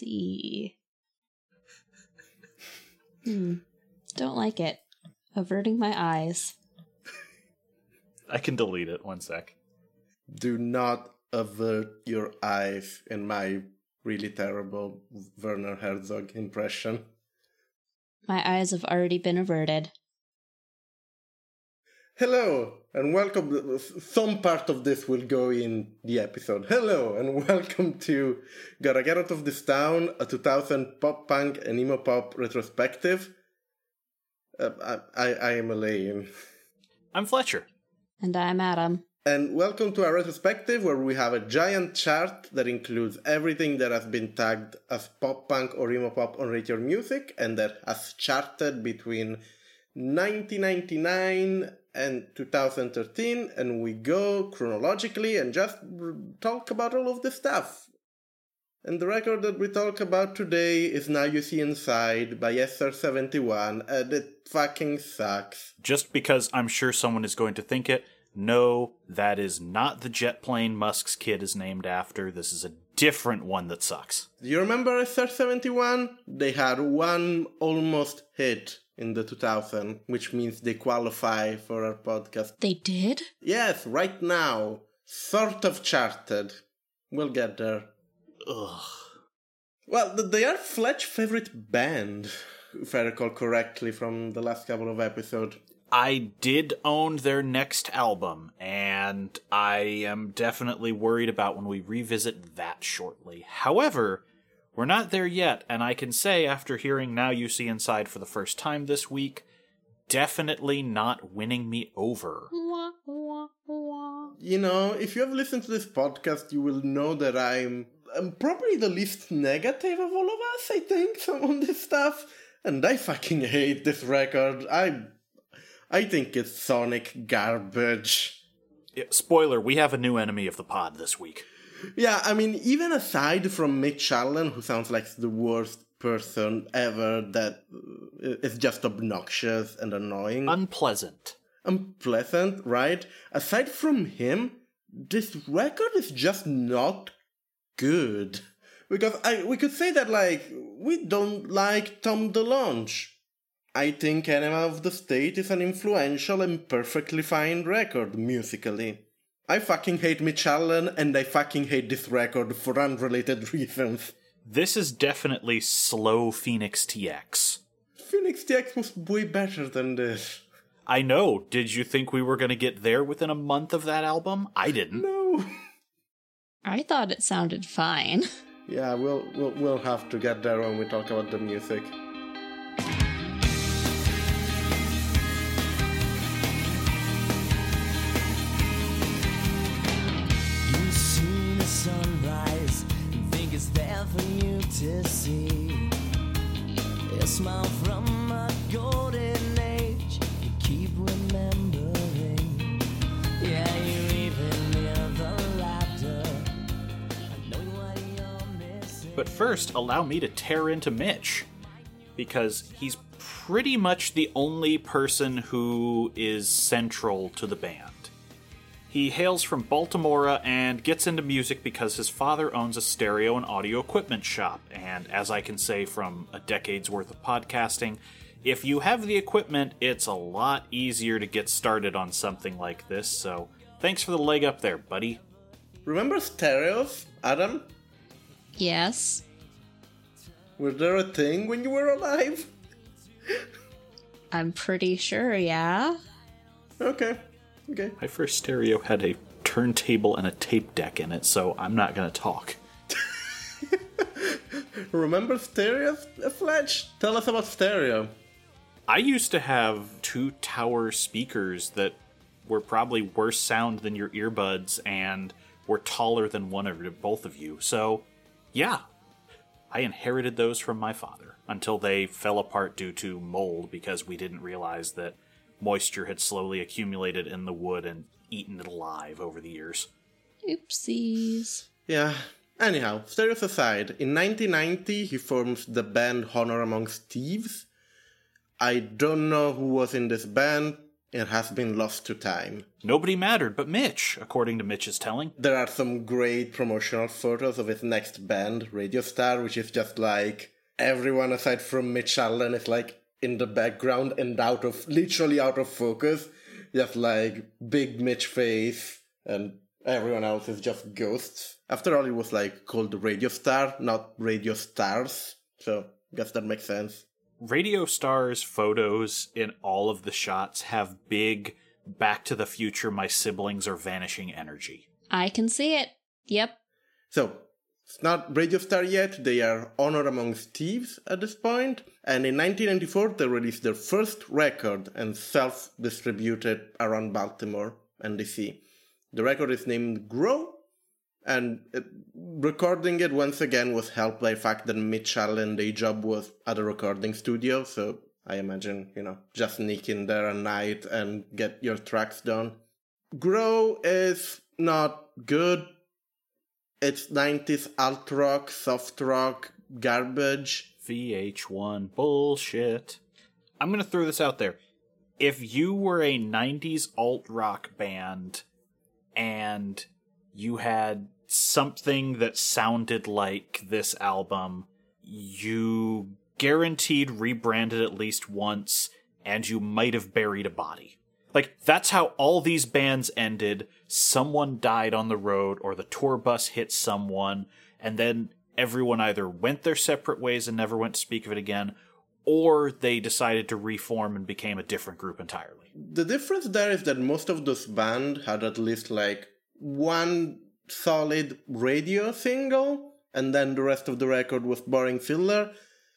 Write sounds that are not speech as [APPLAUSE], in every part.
See. Hmm. Don't like it. Averting my eyes. I can delete it. One sec. Do not avert your eyes in my really terrible Werner Herzog impression. My eyes have already been averted. Hello and welcome. Some part of this will go in the episode. Hello and [LAUGHS] welcome to Gotta Get Out of This Town, a 2000 pop punk and emo pop retrospective. Uh, I, I, I am Elaine. I'm Fletcher. And I'm Adam. And welcome to our retrospective where we have a giant chart that includes everything that has been tagged as pop punk or emo pop on Rate Your Music and that has charted between 1999 and 2013 and we go chronologically and just talk about all of the stuff. And the record that we talk about today is Now You See Inside by SR71 and it fucking sucks. Just because I'm sure someone is going to think it, no, that is not the jet plane Musk's kid is named after. This is a different one that sucks. Do you remember SR71? They had one almost hit in the 2000, which means they qualify for our podcast. They did? Yes, right now. Sort of charted. We'll get there. Ugh. Well, they are Fletch's favorite band, if I recall correctly from the last couple of episodes. I did own their next album, and I am definitely worried about when we revisit that shortly. However, we're not there yet, and I can say after hearing Now You See Inside for the first time this week, definitely not winning me over. You know, if you have listened to this podcast, you will know that I'm, I'm probably the least negative of all of us, I think, [LAUGHS] on this stuff. And I fucking hate this record. I I think it's sonic garbage. Yeah, Spoiler, we have a new enemy of the pod this week. Yeah, I mean, even aside from Mitch Allan, who sounds like the worst person ever, that uh, just obnoxious and annoying, Unpleasant. unpleasant, right? Aside from him, this record is just not good. Because I we could say that like we don't like Tom DeLonge. I think Enema of the State is an influential and perfectly fine record musically. I fucking hate Mitch Allan and I fucking hate this record for unrelated [LAUGHS] reasons. This is definitely slow Fenix TX. Fenix TX was way better than this. I know. Did you think we were going to get there within a month of that album? I didn't. No. I thought it sounded fine. Yeah, we'll we'll we'll have to get there when we talk about the music. Smile from golden age you keep remembering. Yeah, you even hear the laughter. But first, allow me to tear into Mitch. Because he's pretty much the only person who is central to the band. He hails from Baltimore and gets into music because his father owns a stereo and audio equipment shop. And as I can say from a decade's worth of podcasting, if you have the equipment, it's a lot easier to get started on something like this. So thanks for the leg up there, buddy. Remember stereos, Adam? Yes. Were there a thing when you were alive? I'm pretty sure, yeah. Okay. Okay. My first stereo had a turntable and a tape deck in it, so I'm not gonna talk. [LAUGHS] Remember stereo, Fletch? Tell us about stereo. I used to have two tower speakers that were probably worse sound than your earbuds and were taller than one of both of you. So, yeah, I inherited those from my father until they fell apart due to mold because we didn't realize that moisture had slowly accumulated in the wood and eaten it alive over the years. Oopsies. Yeah. Anyhow, serious aside, in 1990 he forms the band Honor Amongst Thieves. I don't know who was in this band. It has been lost to time. Nobody mattered but Mitch, according to Mitch's telling. There are some great promotional photos of his next band, Radio Star, which is just like everyone aside from Mitch Allan is like in the background and out of literally out of focus. Just like big Mitch face and everyone else is just ghosts. After all, it was like called Radio Star, not Radio Stars. So guess that makes sense. Radio Star's photos in all of the shots have big Back to the Future, my siblings are vanishing energy. I can see it. Yep. So, it's not Radio Star yet, they are Honor Amongst Thieves at this point. and in 1994 they released their first record and self distributed around Baltimore and DC. The record is named Grow, and it, recording it once again was helped by the fact that Mitch Allan, day job was at a recording studio, so I imagine, you know, just sneak in there at night and get your tracks done. Grow is not good. It's 90s alt rock, soft rock, garbage. VH1 bullshit. I'm going to throw this out there. If you were a 90s alt rock band and you had something that sounded like this album, you guaranteed rebranded at least once and you might have buried a body. Like that's how all these bands ended. Someone died on the road or the tour bus hit someone and then everyone either went their separate ways and never went to speak of it again or they decided to reform and became a different group entirely. The difference there is that most of those bands had at least like one solid radio single, and then the rest of the record was boring filler.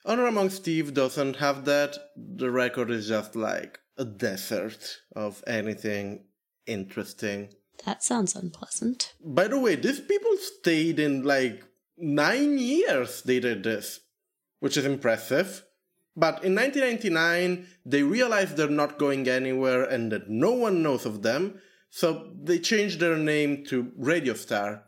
Honor Amongst Thieves doesn't have that. The record is just like a desert of anything interesting. That sounds unpleasant. By the way, these people stayed in like nine years they did this, which is impressive. But in 1999, they realized they're not going anywhere and that no one knows of them, so they changed their name to Radio Star.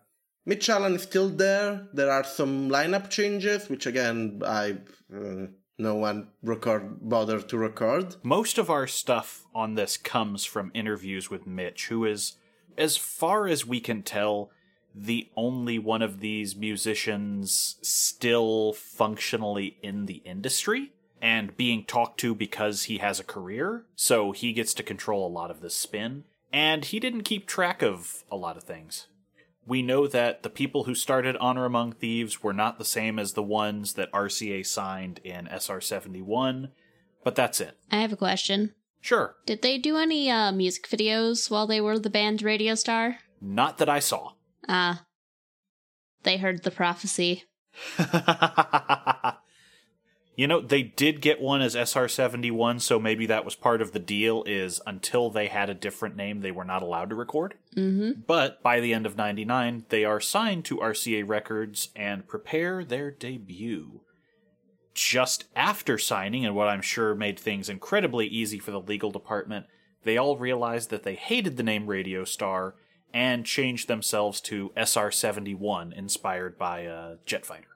Mitch Allan is still there. There are some lineup changes, which again, I uh, no one record bothered to record. Most of our stuff on this comes from interviews with Mitch, who is, as far as we can tell, the only one of these musicians still functionally in the industry and being talked to because he has a career. So he gets to control a lot of the spin. And he didn't keep track of a lot of things. We know that the people who started Honor Among Thieves were not the same as the ones that RCA signed in SR 71, but that's it. I have a question. Sure, Did they do any uh, music videos while they were the band Radio Star? not that I saw. Ah. they heard the prophecy. [LAUGHS] you know, they did get one as SR 71, so maybe that was part of the deal is until they had a different name, they were not allowed to record. Mm-hmm. But by the end of 99, they are signed to RCA Records and prepare their debut. Just after signing, and what I'm sure made things incredibly easy for the legal department, they all realized that they hated the name Radio Star and changed themselves to SR 71, inspired by a jet fighter.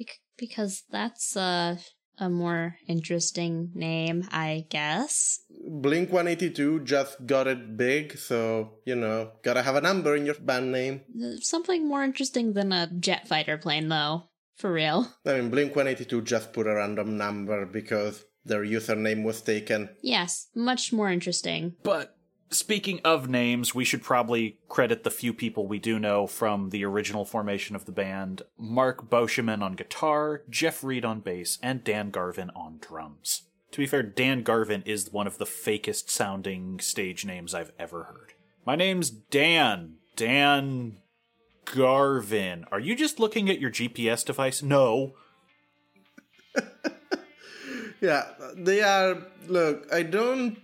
Bec- because that's uh, a more interesting name, I guess. Blink 182 just got it big, so, you know, gotta have a number in your band name. Something more interesting than a jet fighter plane, though. For real. I mean, Blink 182 just put a random number because their username was taken. Yes, much more interesting. But speaking of names, we should probably credit the few people we do know from the original formation of the band Mark Beauchemin on guitar, Jeff Reid on bass, and Dan Garvin on drums. To be fair, Dan Garvin is one of the fakest sounding stage names I've ever heard. My name's Dan. Dan Garvin. Are you just looking at your GPS device? No. [LAUGHS] Yeah, they are. Look, I don't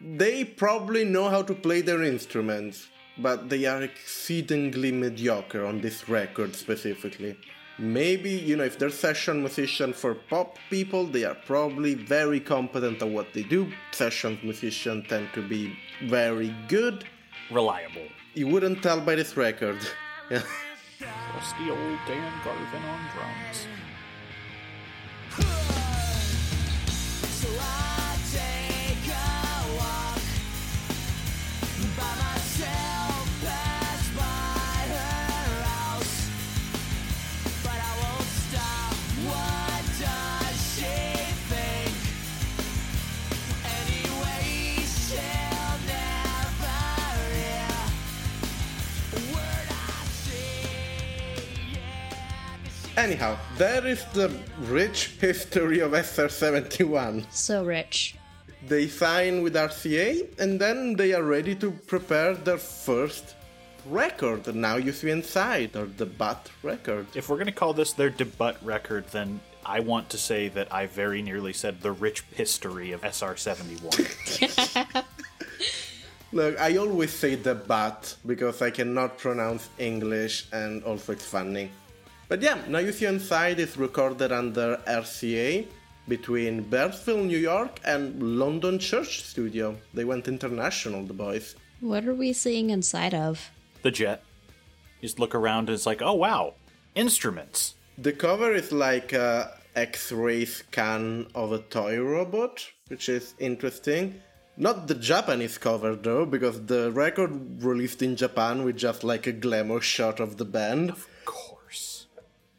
They probably know how to play their instruments, but they are exceedingly mediocre on this record specifically. Maybe, you know, if they're session musician for pop people, they are probably very competent at what they do. Session musicians tend to be very good. Reliable. You wouldn't tell by this record. Yeah. Rusty old Dan Garvin on drums. So I Anyhow, there is the rich history of SR71. So rich. They sign with RCA and then they are ready to prepare their first record. Now you see inside, or the butt record. If we're going to call this their debut record, then I want to say that I very nearly said the rich history of SR71. [LAUGHS] [LAUGHS] Look, I always say the butt because I cannot pronounce English and also it's funny. But yeah, Now You See Inside is recorded under RCA between Bearsville, New York and London Church Studio. They went international, the boys. What are we seeing inside of? the jet. You just look around and it's like, oh wow, instruments. The cover is like a X-ray scan of a toy robot, which is interesting. Not the Japanese cover though, because the record released in Japan with just like a glamour shot of the band. Of course.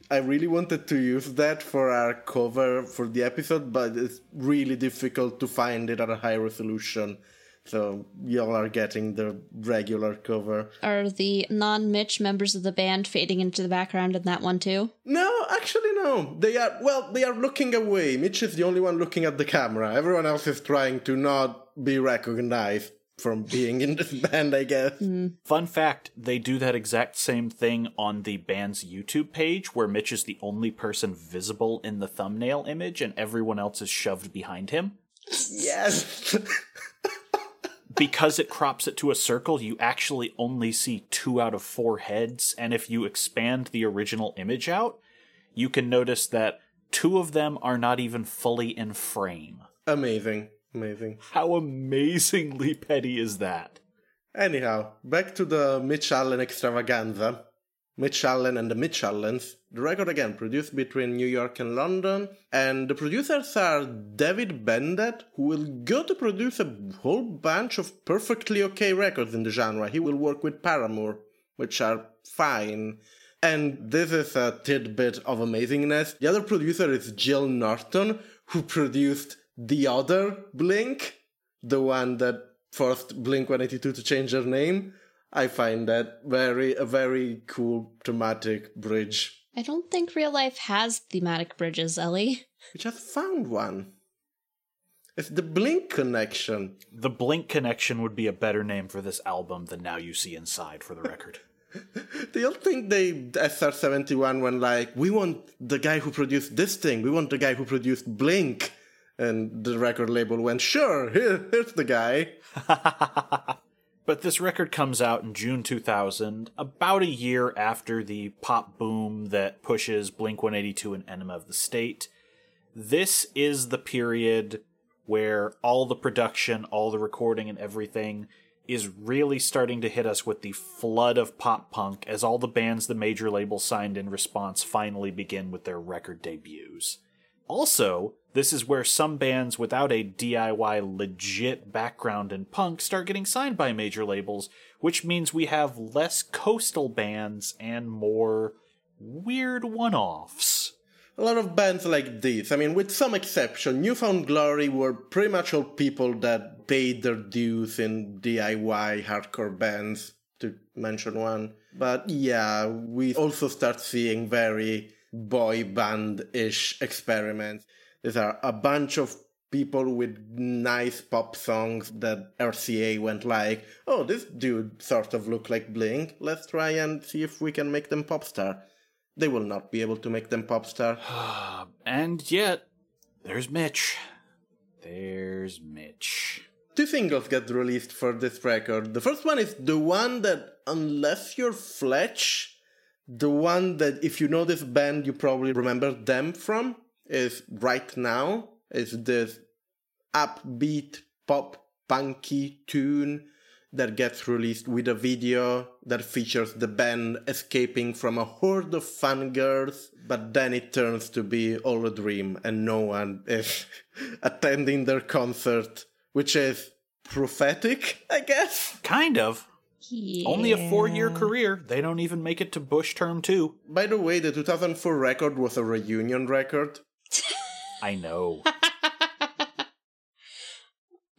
I really wanted to use that for our cover for the episode, but it's really difficult to find it at a high resolution. So y'all are getting the regular cover. Are the non Mitch members of the band fading into the background in that one too? No, actually no. They are well, they are looking away. Mitch is the only one looking at the camera. Everyone else is trying to not be recognized from being in this [LAUGHS] band, I guess. Hmm. Fun fact, they do that exact same thing on the band's YouTube page where Mitch is the only person visible in the thumbnail image and everyone else is shoved behind him. Yes. because it crops it to a circle, you actually only see two out of four heads. And if you expand the original image out, you can notice that two of them are not even fully in frame. Amazing. Amazing. How amazingly petty is that? Anyhow, back to the Mitch Allan extravaganza. Mitch Allan and the Mitch Allans. The record again produced between New York and London, and the producers are David Bendeth, who will go to produce a whole bunch of perfectly okay records in the genre. He will work with Paramore, which are fine. And this is a tidbit of amazingness. The other producer is Gil Norton, who produced the other Blink, the one that forced Blink 182 to change their name. I find that very a very cool thematic bridge. I don't think real life has thematic bridges, Ellie. We just found one. It's the Blink connection. The Blink Connection would be a better name for this album than Now You See Inside, for the record. [LAUGHS] They all think they SR71 when like we want the guy who produced this thing. We want the guy who produced Blink. And the record label went, sure, here, here's the guy. [LAUGHS] But this record comes out in June 2000, about a year after the pop boom that pushes Blink 182 and Enema of the State. This is the period where all the production, all the recording, and everything is really starting to hit us with the flood of pop punk as all the bands the major labels signed in response finally begin with their record debuts. Also, this is where some bands without a DIY legit background in punk start getting signed by major labels, which means we have less coastal bands and more weird one offs. A lot of bands like this, I mean, with some exception, New Found Glory were pretty much all people that paid their dues in DIY hardcore bands, to mention one. But yeah, we also start seeing very boy band ish experiments. These are a bunch of people with nice pop songs that RCA went like, oh, this dude sort of look like Blink. Let's try and see if we can make them pop star. They will not be able to make them pop star. [SIGHS] And yet, there's Mitch. There's Mitch. two singles get released for this record. The first one is the one that, unless you're Fletch, the one that if you know this band, you probably remember them from is Right Now. Is this upbeat pop punky tune that gets released with a video that features the band escaping from a horde of fangirls, but then it turns to be all a dream and no one is [LAUGHS] attending their concert, which is prophetic, I guess. Kind of. Only a four year career. They don't even make it to Bush term two. By the way, the 2004 record was a reunion record. [LAUGHS] I know. [LAUGHS]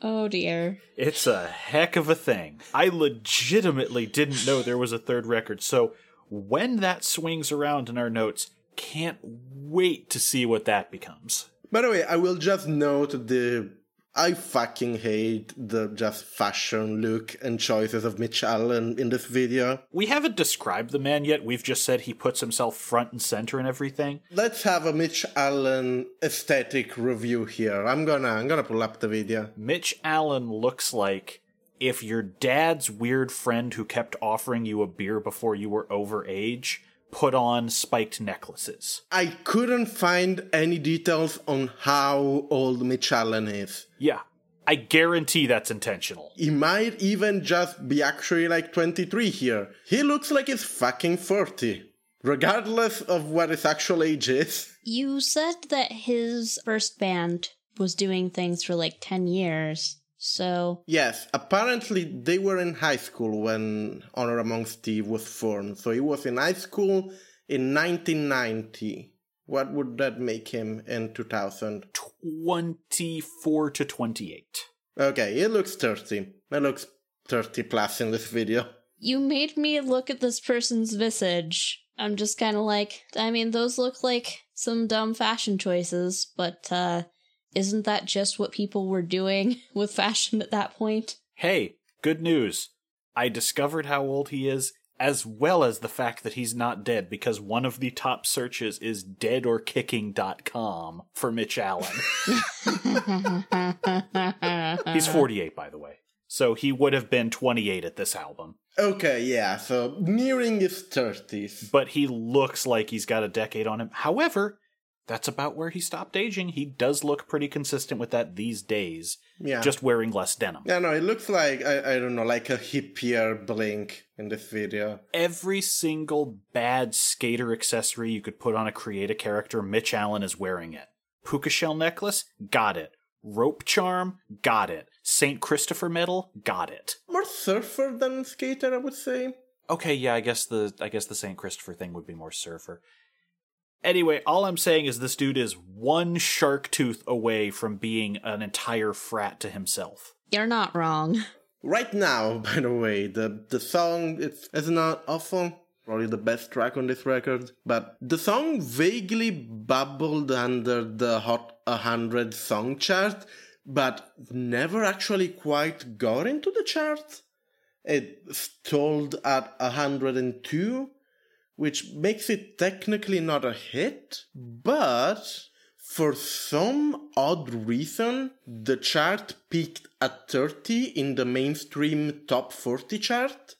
Oh dear. It's a heck of a thing. I legitimately didn't know there was a third record, so when that swings around in our notes, can't wait to see what that becomes. By the way, I will just note the I fucking hate the just fashion look and choices of Mitch Allan in this video. We haven't described the man yet, we've just said he puts himself front and center in everything. Let's have a Mitch Allan aesthetic review here. I'm gonna I'm gonna pull up the video. Mitch Allan looks like if your dad's weird friend who kept offering you a beer before you were over age put on spiked necklaces. I couldn't find any details on how old Mitch Allan is. Yeah, I guarantee that's intentional. He might even just be actually like 23 here. He looks like he's fucking 40. Regardless of what his actual age is. You said that his first band was doing things for like 10 years. So, Yes, apparently they were in high school when Honor Amongst Thieves was formed. So he was in high school in 1990. What would that make him in 2000? 24 to 28. Okay, he looks 30. He looks 30 plus in this video. you made me look at this person's visage. I'm just kind of like, I mean, those look like some dumb fashion choices, but uh isn't that just what people were doing [LAUGHS] with fashion at that point? Hey, good news. I discovered how old he is, as well as the fact that he's not dead, because one of the top searches is deadorkicking.com for Mitch Allan. [LAUGHS] [LAUGHS] he's 48, by the way. So he would have been 28 at this album. Okay, yeah, so nearing his 30s. But he looks like he's got a decade on him. However, that's about where he stopped aging. He does look pretty consistent with that these days, Yeah. just wearing less denim. Yeah, no, it looks like, I, I don't know, like a hippier Blink in this video. Every single bad skater accessory you could put on a create a character, Mitch Allan is wearing it. Puka shell necklace, got it. Rope charm, got it. St. Christopher medal, got it. More surfer than skater, I would say. Okay, yeah, I guess the I guess the St. Christopher thing would be more surfer. Anyway, all I'm saying is this dude is one shark tooth away from being an entire frat to himself. You're not wrong. Right now, [LAUGHS] by the way, the, the song it's, it's not awful. Probably the best track on this record. But the song vaguely bubbled under the Hot 100 song chart, but never actually quite got into the chart. It stalled at 102, which makes it technically not a hit, but for some odd reason, the chart peaked at 30 in the mainstream top 40 chart,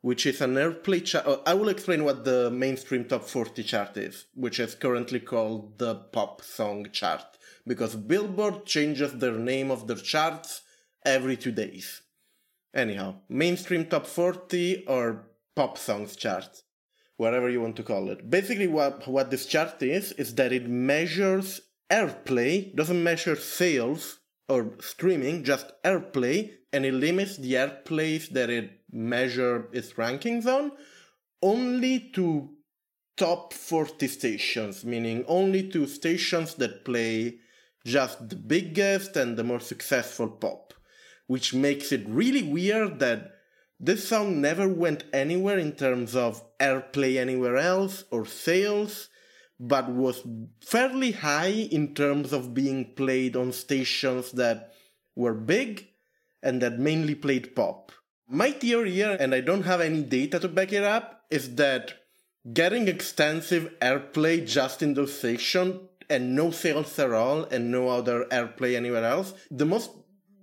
which is an airplay chart. oh, uh, I will explain what the mainstream top 40 chart is, which is currently called the pop song chart, because Billboard changes their name of their charts every two days. Anyhow, mainstream top 40 or pop songs chart, whatever you want to call it. Basically, what, what this chart is, is that it measures airplay, doesn't measure sales or streaming, just airplay, and it limits the airplays that it measure its rankings on only to top 40 stations, meaning only to stations that play just the biggest and the more successful pop which makes it really weird that this song never went anywhere in terms of airplay anywhere else or sales, but was fairly high in terms of being played on stations that were big and that mainly played pop. My theory here, and I don't have any data to back it up, is that getting extensive airplay just in those stations and no sales at all and no other airplay anywhere else, the most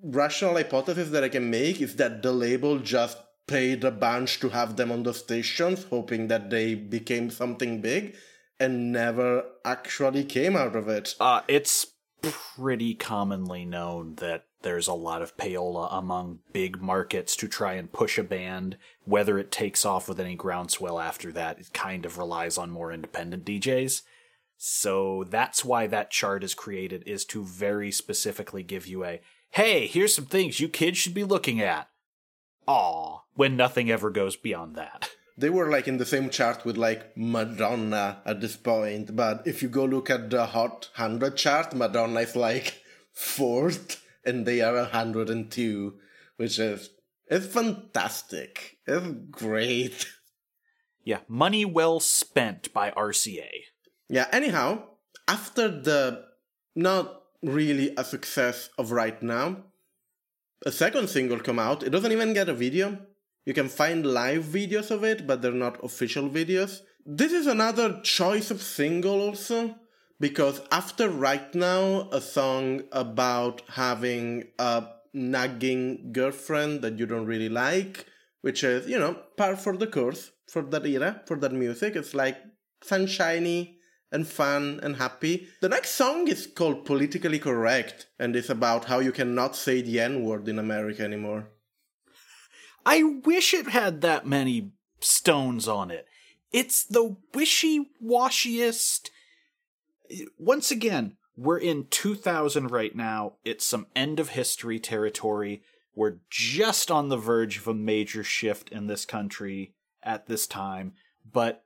rational hypothesis that I can make is that the label just paid a bunch to have them on the stations, hoping that they became something big, and never actually came out of it. Uh, it's pretty commonly known that there's a lot of payola among big markets to try and push a band. Whether it takes off with any groundswell after that, it kind of relies on more independent DJs. So that's why that chart is created, is to very specifically give you a hey, here's some things you kids should be looking at. Aw, when nothing ever goes beyond that. They were like in the same chart with like Madonna at this point, but if you go look at the Hot 100 chart, Madonna is like fourth and they are 102, which is it's fantastic. It's great. Yeah, money well spent by RCA. Yeah, anyhow, after the not really a success of right now, a second single come out. It doesn't even get a video. You can find live videos of it, but they're not official videos. This is another choice of single also, because after right now, a song about having a nagging girlfriend that you don't really like, which is, you know, par for the course for that era, for that music. It's like sunshiny and fun and happy. The next song is called Politically Correct and is about how you cannot say the N word in America anymore. [LAUGHS] I wish it had that many stones on it. It's the wishy washiest. Once again, we're in 2000 right now. It's some end of history territory. We're just on the verge of a major shift in this country at this time, but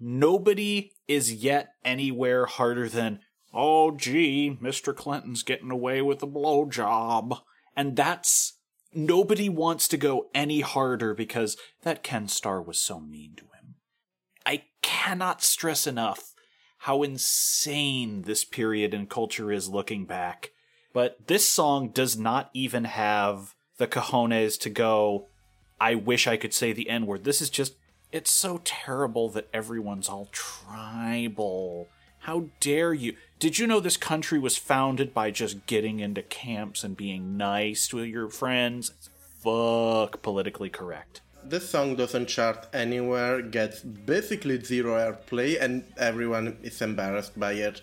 nobody is yet anywhere harder than, oh, gee, Mr. Clinton's getting away with a blowjob. And that's nobody wants to go any harder because that Ken Starr was so mean to him. I cannot stress enough how insane this period in culture is looking back. But this song does not even have the cojones to go, I wish I could say the N word. This is just, it's so terrible that everyone's all tribal. How dare you? Did you know this country was founded by just getting into camps and being nice to your friends? Fuck politically correct. This song doesn't chart anywhere, gets basically zero airplay, and everyone is embarrassed by it.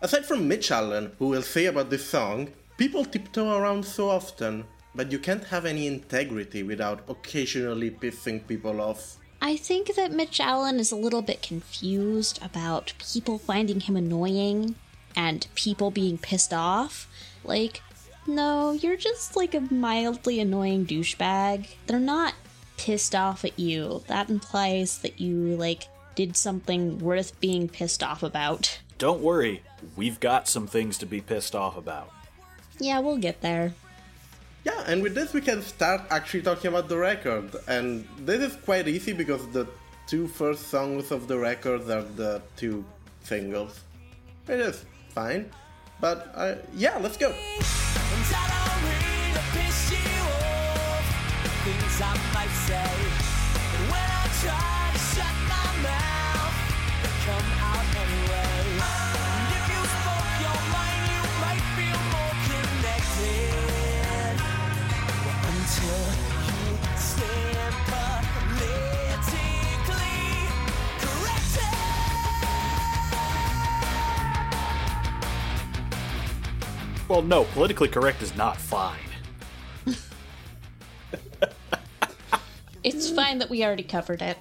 Aside from Mitch Allan, who will say about this song, people tiptoe around so often, but you can't have any integrity without occasionally pissing people off. I think that Mitch Allan is a little bit confused about people finding him annoying and people being pissed off. Like, no, you're just like a mildly annoying douchebag. They're not pissed off at you. That implies that you, like, did something worth being pissed off about. Don't worry, we've got some things to be pissed off about. Yeah, we'll get there. Yeah, and with this we can start actually talking about the record. And this is quite easy because the two first songs of the record are the two singles. It is fine. But uh, yeah, let's go. Well, no, politically correct is not fine. It's fine that we already covered it.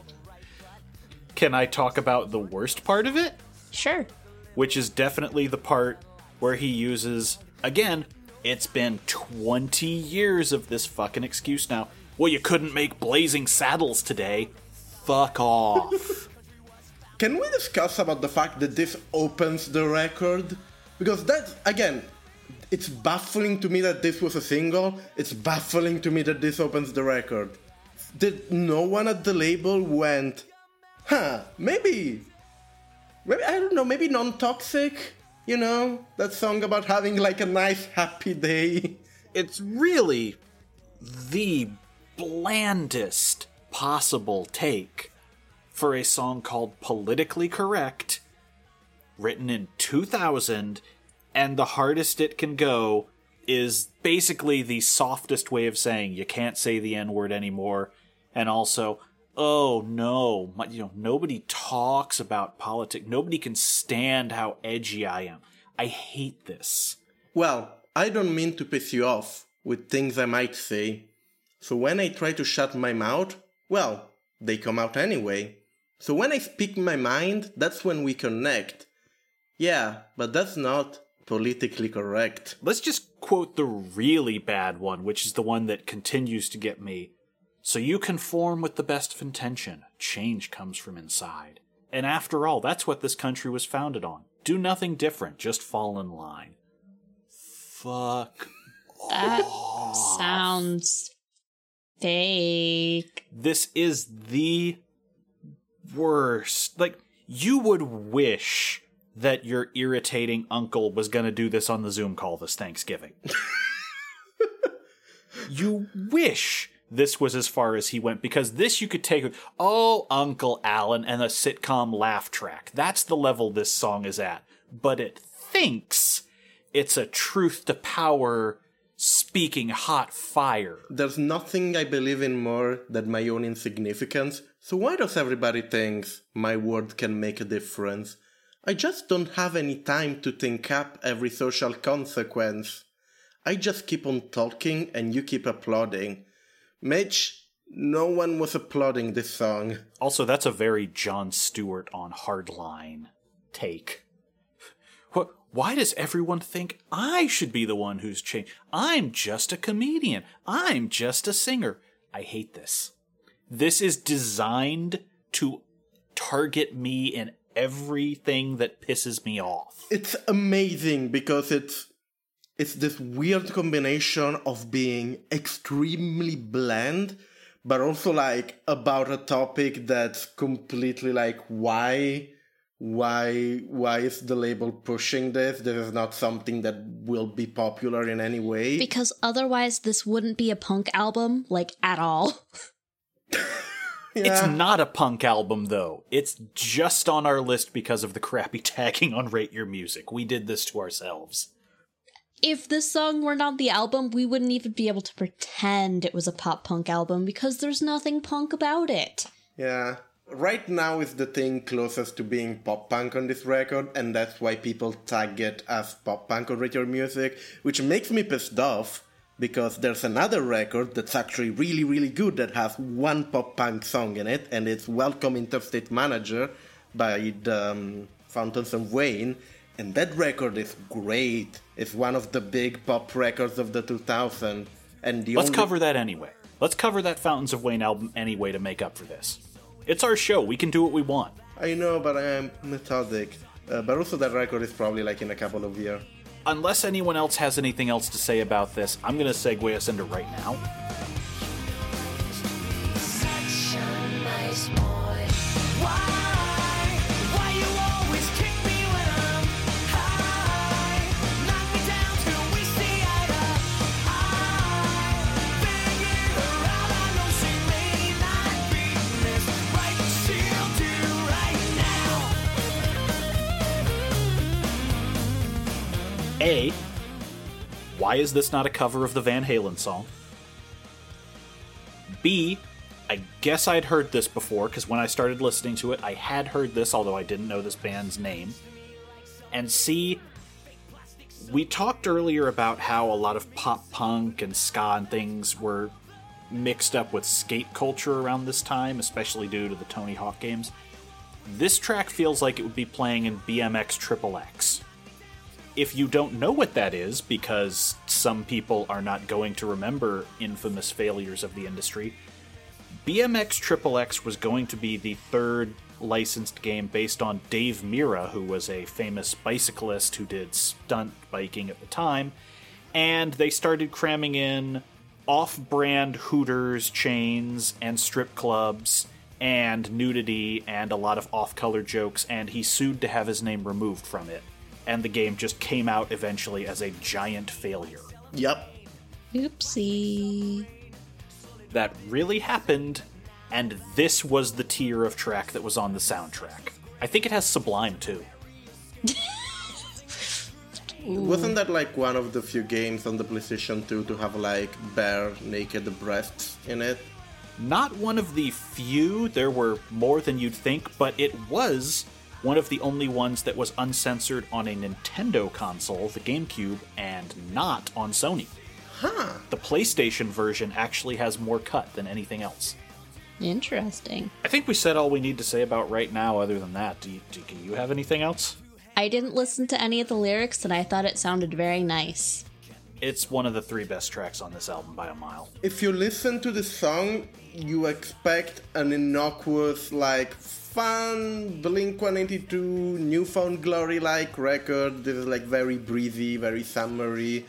Can I talk about the worst part of it? Sure. Which is definitely the part where he uses, again, it's been 20 years of this fucking excuse now. Well, you couldn't make blazing saddles today. Fuck off. [LAUGHS] Can we discuss about the fact that this opens the record? Because that again, it's baffling to me that this was a single. It's baffling to me that this opens the record. Did no one at the label went, huh, maybe maybe I don't know, maybe non-toxic, you know? That song about having like a nice happy day. [LAUGHS] it's really the blandest possible take for a song called Politically Correct, written in 2000, and the hardest it can go is basically the softest way of saying you can't say the N word anymore, and also, oh no, my, you know, nobody talks about politics. Nobody can stand how edgy I am. I hate this. Well, I don't mean to piss you off with things I might say. So when I try to shut my mouth, well, they come out anyway. So when I speak my mind, that's when we connect. Yeah, but that's not politically correct. Let's just quote the really bad one, which is the one that continues to get me. So you conform with the best of intention. Change comes from inside. And after all, that's what this country was founded on. Do nothing different, just fall in line. Fuck. That sounds fake. This is the worst. Like, you would wish that your irritating uncle was going to do this on the Zoom call this Thanksgiving. [LAUGHS] you wish this was as far as he went because this you could take, oh, Uncle Alan, and a sitcom laugh track. That's the level this song is at. But it thinks it's a truth to power speaking hot fire. There's nothing I believe in more than my own insignificance, so why does everybody think my word can make a difference? I just don't have any time to think up every social consequence. I just keep on talking and you keep applauding. Mitch, no one was applauding this song. Also, that's a very Jon Stewart on Hardline take. What? Why does everyone think I should be the one who's changed? I'm just a comedian. I'm just a singer. I hate this. This is designed to target me in everything that pisses me off. It's amazing because it's it's this weird combination of being extremely bland but also like about a topic that's completely like why why why is the label pushing this this is not something that will be popular in any way Because otherwise, this wouldn't be a punk album, like at all. [LAUGHS] It's not a punk album, though. It's just on our list because of the crappy [LAUGHS] tagging on Rate Your Music. We did this to ourselves. If this song were not the album, we wouldn't even be able to pretend it was a pop punk album because there's nothing punk about it. Yeah. Right now is the thing closest to being pop punk on this record, and that's why people tag it as pop punk on Rate Your Music, which makes me pissed off because there's another record that's actually really, really good that has one pop punk song in it, and it's Welcome Interstate Manager by the um, Fountains of Wayne, and that record is great. It's one of the big pop records of the 2000s, and the Let's only cover that anyway. Let's cover that Fountains of Wayne album anyway to make up for this. It's our show. We can do what we want. I know, but I am methodic. Uh, but also, that record is probably like in a couple of years. Unless anyone else has anything else to say about this, I'm going to segue us into right now. A, why is this not a cover of the Van Halen song? B, I guess I'd heard this before because when I started listening to it, I had heard this, although I didn't know this band's name. And C, we talked earlier about how a lot of pop punk and ska and things were mixed up with skate culture around this time, especially due to the Tony Hawk games. This track feels like it would be playing in BMX Triple X if you don't know what that is, because some people are not going to remember infamous failures of the industry, BMX Triple X was going to be the third licensed game based on Dave Mirra, who was a famous bicyclist who did stunt biking at the time, and they started cramming in off brand Hooters chains and strip clubs and nudity and a lot of off color jokes, and he sued to have his name removed from it. And the game just came out eventually as a giant failure. Yep. Oopsie. That really happened, and this was the tier of track that was on the soundtrack. I think it has Sublime too. Wasn't that like one of the few games on the PlayStation 2 to have like bare naked breasts in it? Not one of the few, there were more than you'd think, but it was one of the only ones that was uncensored on a Nintendo console, the GameCube, and not on Sony. Huh. The PlayStation version actually has more cut than anything else. Interesting. I think we said all we need to say about right now. Other than that, do you, do you have anything else? I didn't listen to any of the lyrics and I thought it sounded very nice. It's one of the three best tracks on this album by a mile. If you listen to the song, you expect an innocuous, like, fun Blink 182 New Found Glory like record. This is like very breezy, very summery.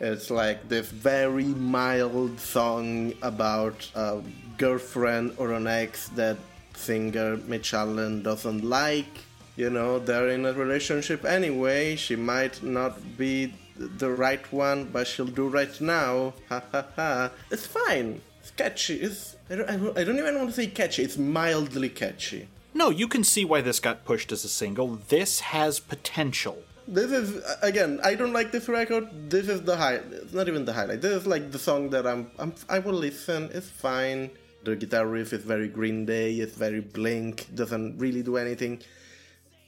It's like this very mild song about a girlfriend or an ex that singer Mitch Allan doesn't like. You know, they're in a relationship anyway. She might not be the right one, but she'll do right now. Ha ha ha. It's fine. It's catchy. It's I don't, I don't, I don't even want to say catchy. It's mildly catchy. No, you can see why this got pushed as a single. This has potential. This is again. I don't like this record. This is the high. It's not even the highlight. This is like the song that I'm. I'm I will listen. It's fine. The guitar riff is very Green Day. It's very Blink. Doesn't really do anything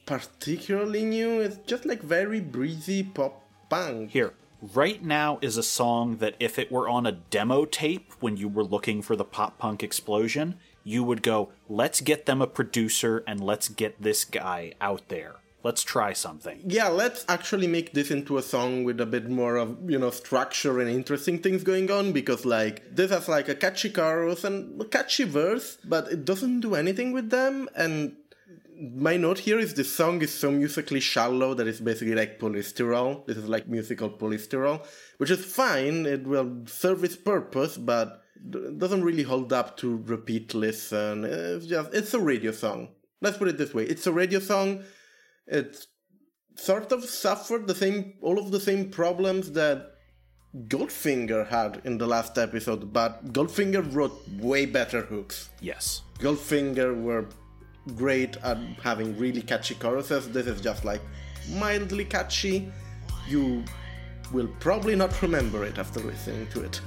particularly new. It's just like very breezy pop punk. Here, right now is a song that if it were on a demo tape when you were looking for the pop punk explosion, you would go, let's get them a producer and let's get this guy out there. Let's try something. Yeah, let's actually make this into a song with a bit more of, you know, structure and interesting things going on because, like, this has, like, a catchy chorus and a catchy verse, but it doesn't do anything with them. And my note here is the song is so musically shallow that it's basically like polystyrol. This is like musical polystyrol, which is fine. It will serve its purpose, but doesn't really hold up to repeat listen. It's just, it's a radio song. Let's put it this way. It's a radio song it sort of suffered the same all of the same problems that Goldfinger had in the last episode, but Goldfinger wrote way better hooks. Yes. Goldfinger were great at having really catchy choruses. This is just like mildly catchy. You will probably not remember it after listening to it.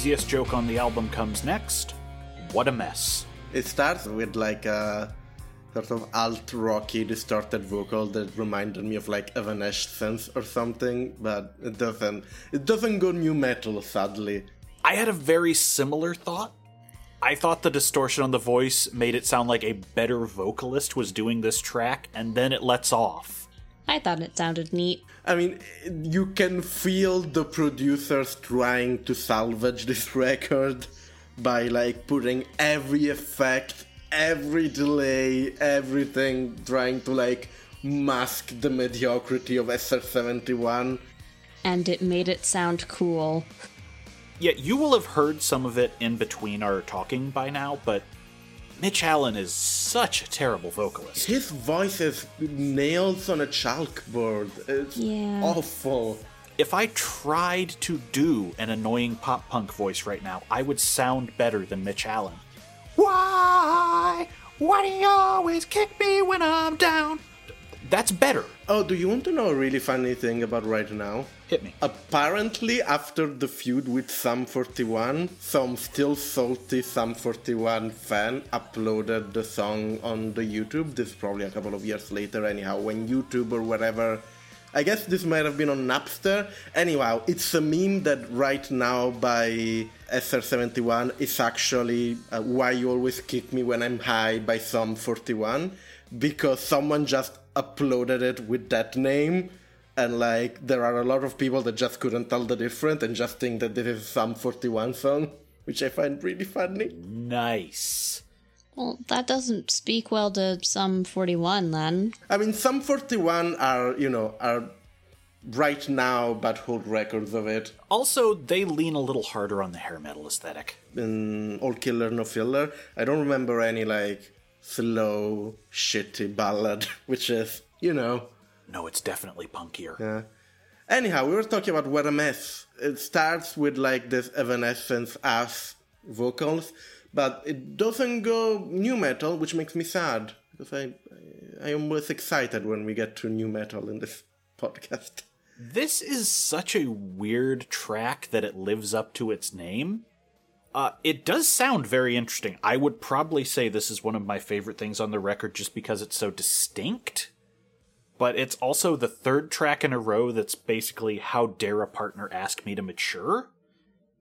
Easiest joke on the album comes next. What a mess. It starts with like a sort of alt rocky distorted vocal that reminded me of like Evanescence or something, but it doesn't. It doesn't go nu metal, sadly. I had a very similar thought. I thought the distortion on the voice made it sound like a better vocalist was doing this track, and then it lets off. I thought it sounded neat. I mean, you can feel the producers trying to salvage this [LAUGHS] record by like putting every effect, every delay, everything, trying to like mask the mediocrity of SR71. And it made it sound cool. Yeah, you will have heard some of it in between our talking by now, but Mitch Allan is such a terrible vocalist. His voice is nails on a chalkboard. It's Yeah. awful. If I tried to do an annoying pop punk voice right now, I would sound better than Mitch Allan. Why? Why do you always kick me when I'm down? That's better. Oh, do you want to know a really funny thing about right now? Hit me. Apparently, after the feud with Sum 41, some still salty Sum 41 fan uploaded the song on the YouTube. This is probably a couple of years later, anyhow, when YouTube or whatever. I guess this might have been on Napster. Anyhow, it's a meme that right now by SR71 is actually uh, Why You Always Kick Me When I'm High by Sum 41 because someone just uploaded it with that name and like there are a lot of people that just couldn't tell the difference and just think that this is Sum 41 song which i find really funny Nice. Well, that doesn't speak well to Sum 41 then. i mean Sum 41 are you know are right now but hold records of it. Also, they lean a little harder on the hair metal aesthetic. In All Killer No Filler, I don't remember any like slow, shitty ballad, [LAUGHS] which is, you know, No, it's definitely punkier. Yeah. Anyhow, we were talking about What a Mess. It starts with like this Evanescence ass vocals, but it doesn't go nu metal, which makes me sad because I I am always excited when we get to nu metal in this podcast. This is such a weird track that it lives up to its name. Uh, it does sound very interesting. I would probably say this is one of my favorite things on the record just because it's so distinct. But it's also the third track in a row that's basically how dare a partner ask me to mature.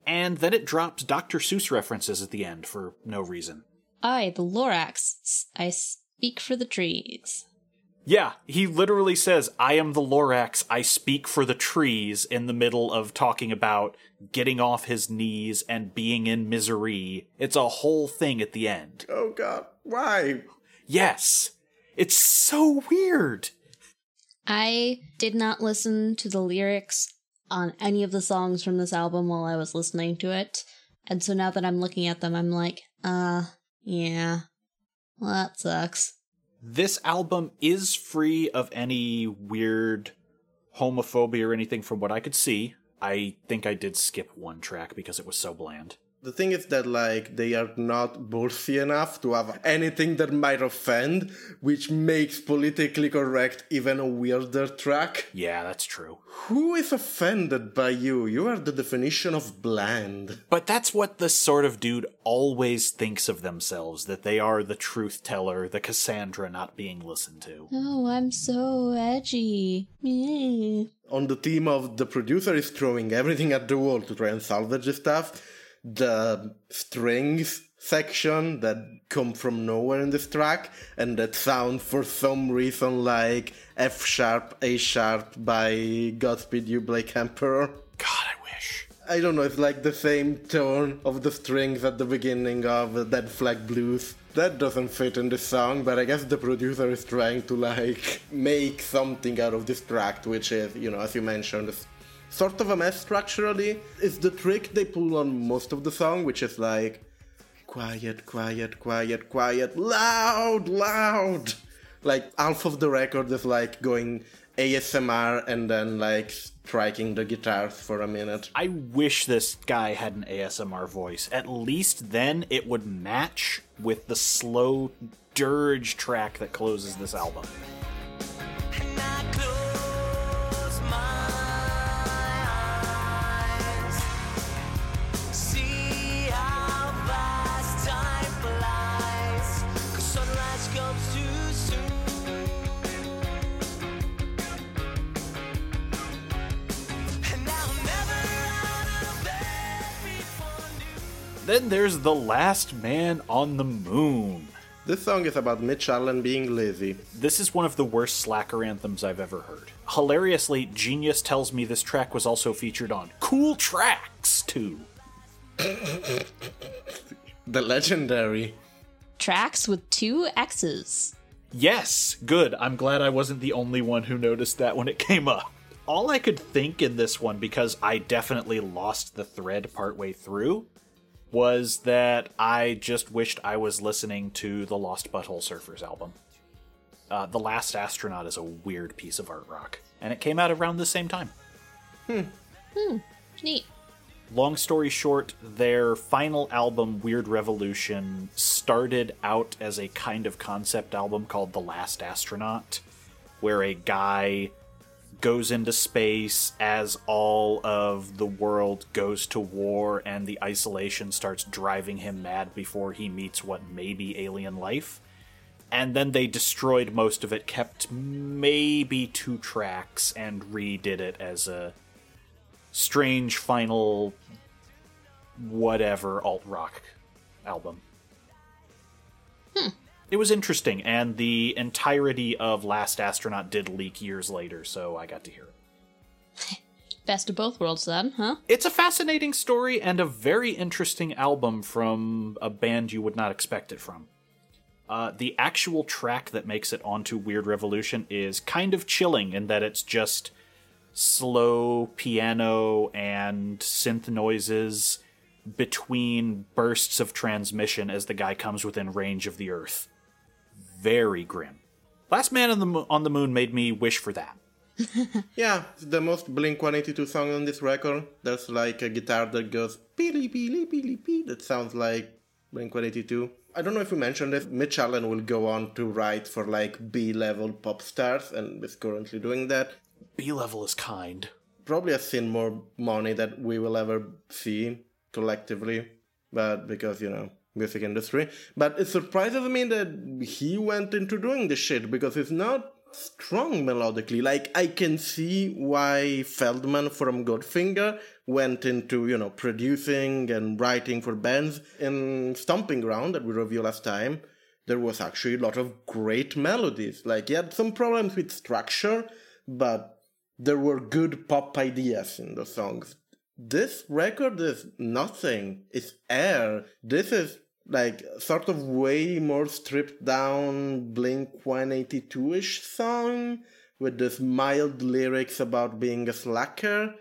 And then it drops Dr. Seuss references at the end for no reason. I, the Lorax, I speak for the trees. Yeah, he literally says, I am the Lorax, I speak for the trees, in the middle of talking about getting off his knees and being in misery. It's a whole thing at the end. Oh god, why? Yes, it's so weird. I did not listen to the lyrics on any of the songs from this album while I was listening to it. And so now that I'm looking at them, I'm like, uh, yeah. Well, that sucks. This album is free of any weird homophobia or anything from what I could see. I think I did skip one track because it was so bland. The thing is that like they are not ballsy enough to have anything that might offend, which makes politically correct even a weirder track. Yeah, that's true. Who is offended by you? You are the definition of bland. But that's what this sort of dude always thinks of themselves that they are the truth teller, the Cassandra not being listened to. Oh, I'm so edgy. Meh. On the theme of the producer is throwing everything at the wall to try and salvage the stuff, the strings section that come from nowhere in this track and that sound for some reason like F sharp, A sharp by Godspeed You Black Emperor. God, I wish. I don't know, it's like the same tone of the strings at the beginning of Dead Flag Blues. That doesn't fit in this song, but I guess the producer is trying to like make something out of this track, which is, you know, as you mentioned, sort of a mess structurally. It's the trick they pull on most of the song, which is like quiet, quiet, quiet, quiet, loud, loud. Like half of the record is like going ASMR and then like striking the guitars for a minute. I wish this guy had an ASMR voice. At least then it would match with the slow dirge track that closes this album. Then there's The Last Man on the Moon. This song is about Mitch Allan being lazy. This is one of the worst slacker anthems I've ever heard. Hilariously, Genius tells me this track was also featured on Cool Tracks too. [LAUGHS] The legendary. Tracks with two X's. Yes, good. I'm glad I wasn't the only one who noticed that when it came up. All I could think in this one, because I definitely lost the thread partway through, was that I just wished I was listening to the Lost Butthole Surfers album. Uh, the Last Astronaut is a weird piece of art rock, and it came out around the same time. Hmm. Hmm. Neat. long story short, their final album, Weird Revolution, started out as a kind of concept album called The Last Astronaut, where a guy goes into space as all of the world goes to war and the isolation starts driving him mad before he meets what may be alien life. And then they destroyed most of it, kept maybe two tracks, and redid it as a strange final whatever alt rock album. It was interesting, and the entirety of Last Astronaut did leak years later, so I got to hear it. [LAUGHS] Best of both worlds, then, huh? It's a fascinating story and a very interesting album from a band you would not expect it from. Uh, the actual track that makes it onto Weird Revolution is kind of chilling in that it's just slow piano and synth noises between bursts of transmission as the guy comes within range of the earth. Very grim. Last Man on the Mo- on the Moon made me wish for that. [LAUGHS] Yeah, it's the most Blink 182 song on this record. There's like a guitar that goes peely peely peely pee. That sounds like Blink 182. I don't know if we mentioned this. Mitch Allan will go on to write for like B level pop stars and is currently doing that. B level is kind. Probably has seen more money that we will ever see collectively, but because you know music industry. But it surprises me that he went into doing this shit because it's not strong melodically. Like I can see why Feldmann from Goldfinger went into you know producing and writing for bands in Stomping Ground that we reviewed last time. There was actually a lot of great melodies. Like he had some problems with structure, but there were good pop ideas in the songs. This record is nothing. It's air. This is like sort of way more stripped down Blink 182 ish song with this mild lyrics about being a slacker.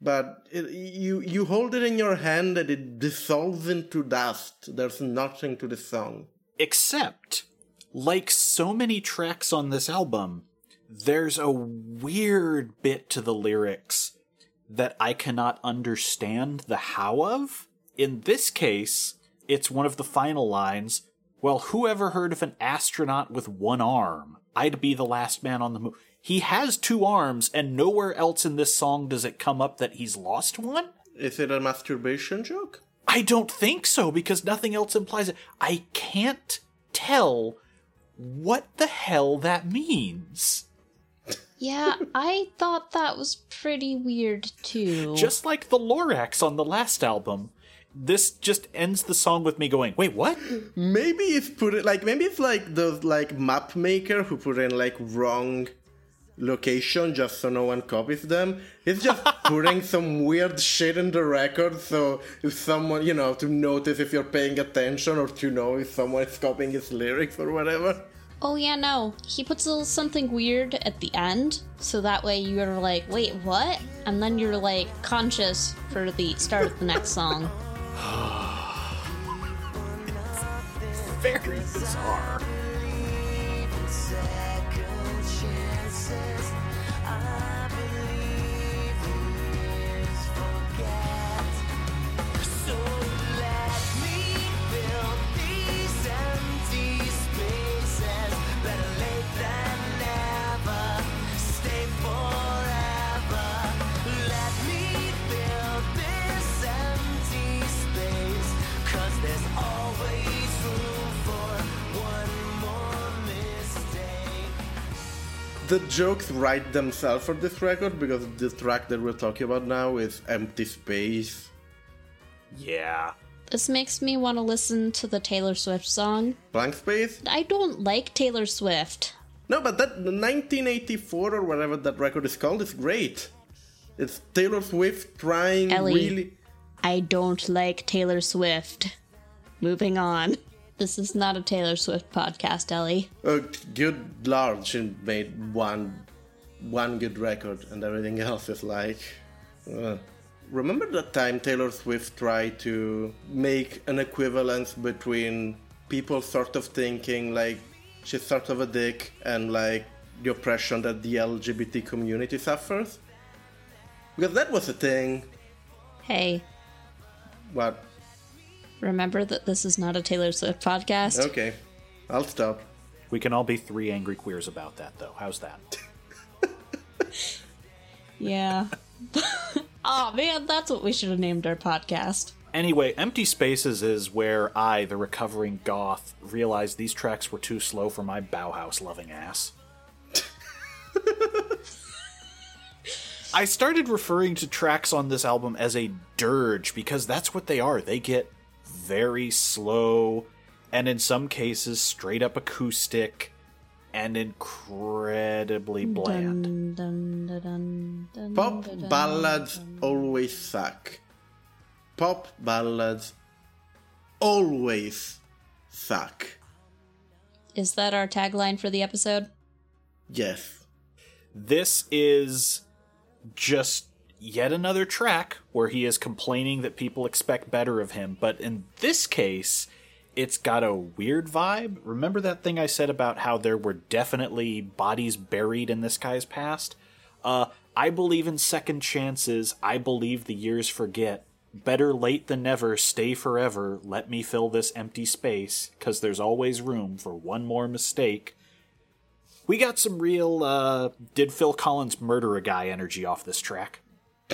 But it, you you hold it in your hand and it dissolves into dust. There's nothing to the song. Except, like so many tracks on this album, there's a weird bit to the lyrics that I cannot understand the how of. In this case, it's one of the final lines. Well, who ever heard of an astronaut with one arm? I'd be the last man on the moon. He has two arms, and nowhere else in this song does it come up that he's lost one? Is it a masturbation joke? I don't think so because nothing else implies it. I can't tell what the hell that means. Yeah, I thought that was pretty weird too. Just like the Lorax on the last album, this just ends the song with me going, "Wait, what?" [GASPS] Maybe it's put it like maybe it's like the like map maker who put in like wrong location just so no one copies them. It's just [LAUGHS] putting some weird shit in the record so if someone you know to notice if you're paying attention or to know if someone is copying his lyrics or whatever. oh yeah, no. He puts a little something weird at the end, so that way you're like, wait, what? And then you're like conscious for the start of the next song. [LAUGHS] [SIGHS] Very bizarre. The jokes write themselves for this record because the track that we're talking about now is Empty Space. Yeah. This makes me want to listen to the Taylor Swift song. Blank Space? I don't like Taylor Swift. No, but that 1984 or whatever that record is called is great. It's Taylor Swift trying Ellie. really. I don't like Taylor Swift. Moving on. This is not a Taylor Swift podcast, Ellie. Oh, good lord, she made one, one good record, and everything else is like. uh. Remember that time Taylor Swift tried to make an equivalence between people sort of thinking like she's sort of a dick and like the oppression that the LGBT community suffers? Because that was a thing. Hey, What? Remember that this is not a Taylor Swift podcast? Okay, I'll stop. We can all be three angry queers about that, though. How's that? [LAUGHS] Yeah. [LAUGHS] oh man, that's what we should have named our podcast. Anyway, Empty Spaces is where I, the recovering goth, realized these tracks were too slow for my Bauhaus loving ass. [LAUGHS] I started referring to tracks on this album as a dirge because that's what they are. They get very slow and in some cases straight up acoustic and incredibly bland. Dun, dun, dun, dun, Pop dun, dun, ballads dun. always suck. Pop ballads always suck. Is that our tagline for the episode? Yes. This is just yet another track where he is complaining that people expect better of him. But in this case, it's got a weird vibe. Remember that thing I said about how there were definitely bodies buried in this guy's past? Uh, I believe in second chances. I believe the years forget. Better late than never, stay forever. Let me fill this empty space, because there's always room for one more mistake. We got some real, uh, did Phil Collins murder a guy energy off this track.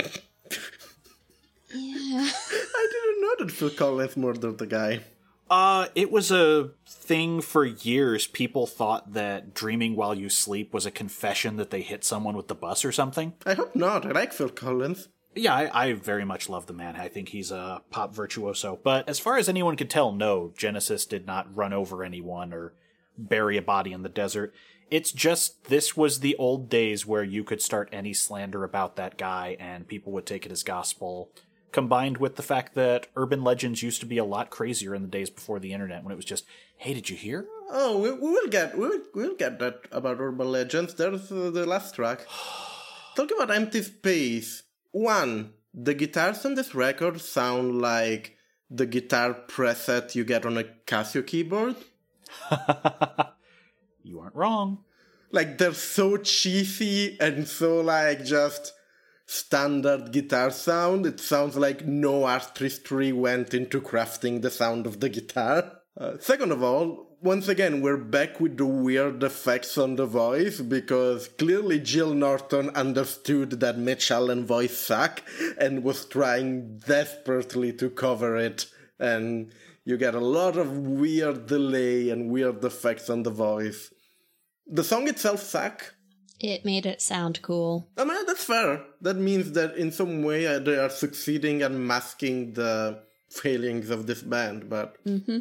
[LAUGHS] I didn't know that Phil Collins murdered the guy. Uh, it was a thing for years. People thought that dreaming while you sleep was a confession that they hit someone with the bus or something. I hope not. I like Phil Collins. Yeah, I, I very much love the man. I think he's a pop virtuoso. But as far as anyone could tell, no, Genesis did not run over anyone or bury a body in the desert. It's just this was the old days where you could start any slander about that guy and people would take it as gospel. Combined with the fact that urban legends used to be a lot crazier in the days before the internet when it was just, hey, did you hear? Oh, we, we will get we will, we'll get that about urban legends. There's uh, the last track. [SIGHS] Talk about empty space. One, the guitars on this record sound like the guitar preset you get on a Casio keyboard. [LAUGHS] You aren't wrong. Like they're so cheesy and so like just standard guitar sound. It sounds like no artistry went into crafting the sound of the guitar. Uh, second of all, once again, we're back with the weird effects on the voice because clearly Gil Norton understood that Mitch Allan voice suck and was trying desperately to cover it. And you get a lot of weird delay and weird effects on the voice. The song itself suck. It made it sound cool. I mean, that's fair. That means that in some way uh, they are succeeding at masking the failings of this band. But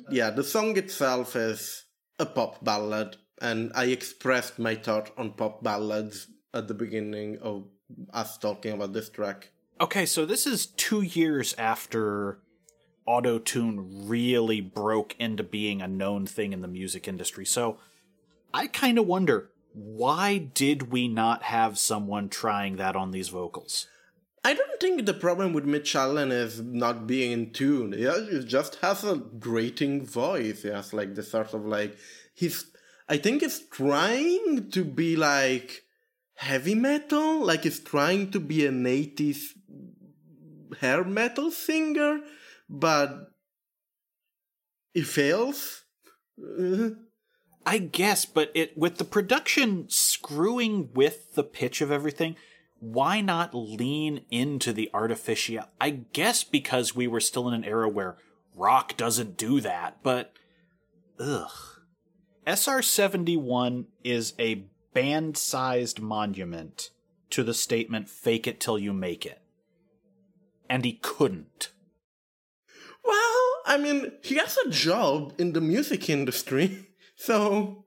yeah, the song itself is a pop ballad. And I expressed my thought on pop ballads at the beginning of us talking about this track. Okay, so this is two years after autotune really broke into being a known thing in the music industry. So I kind of wonder why did we not have someone trying that on these vocals? I don't think the problem with Mitch Allan is not being in tune. He just has a grating voice. He has like the sort of like he's. I think he's trying to be like heavy metal, like he's trying to be an 80s hair metal singer, but it fails. I guess, but it with the production screwing with the pitch of everything, why not lean into the artificial? I guess because we were still in an era where rock doesn't do that, but ugh. SR71 is a band-sized monument to the statement fake it till you make it. And he couldn't. Well, I mean, he has a job in the music industry, [LAUGHS] so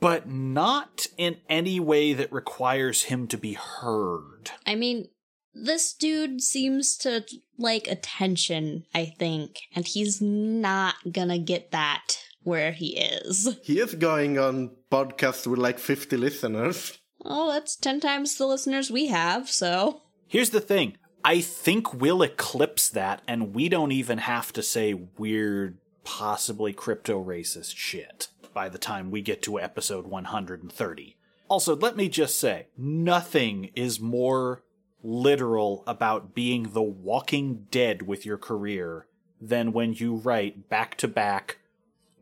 But not in any way that requires him to be heard. I mean, this dude seems to like attention, I think, and he's not gonna get that where he is. he is going on podcasts with like 50 listeners. Oh, that's 10 times the listeners we have, so. Here's the thing. I think we'll eclipse that, and we don't even have to say weird, possibly crypto racist shit by the time we get to episode 130. Also, let me just say, nothing is more literal about being the walking dead with your career than when you write back to back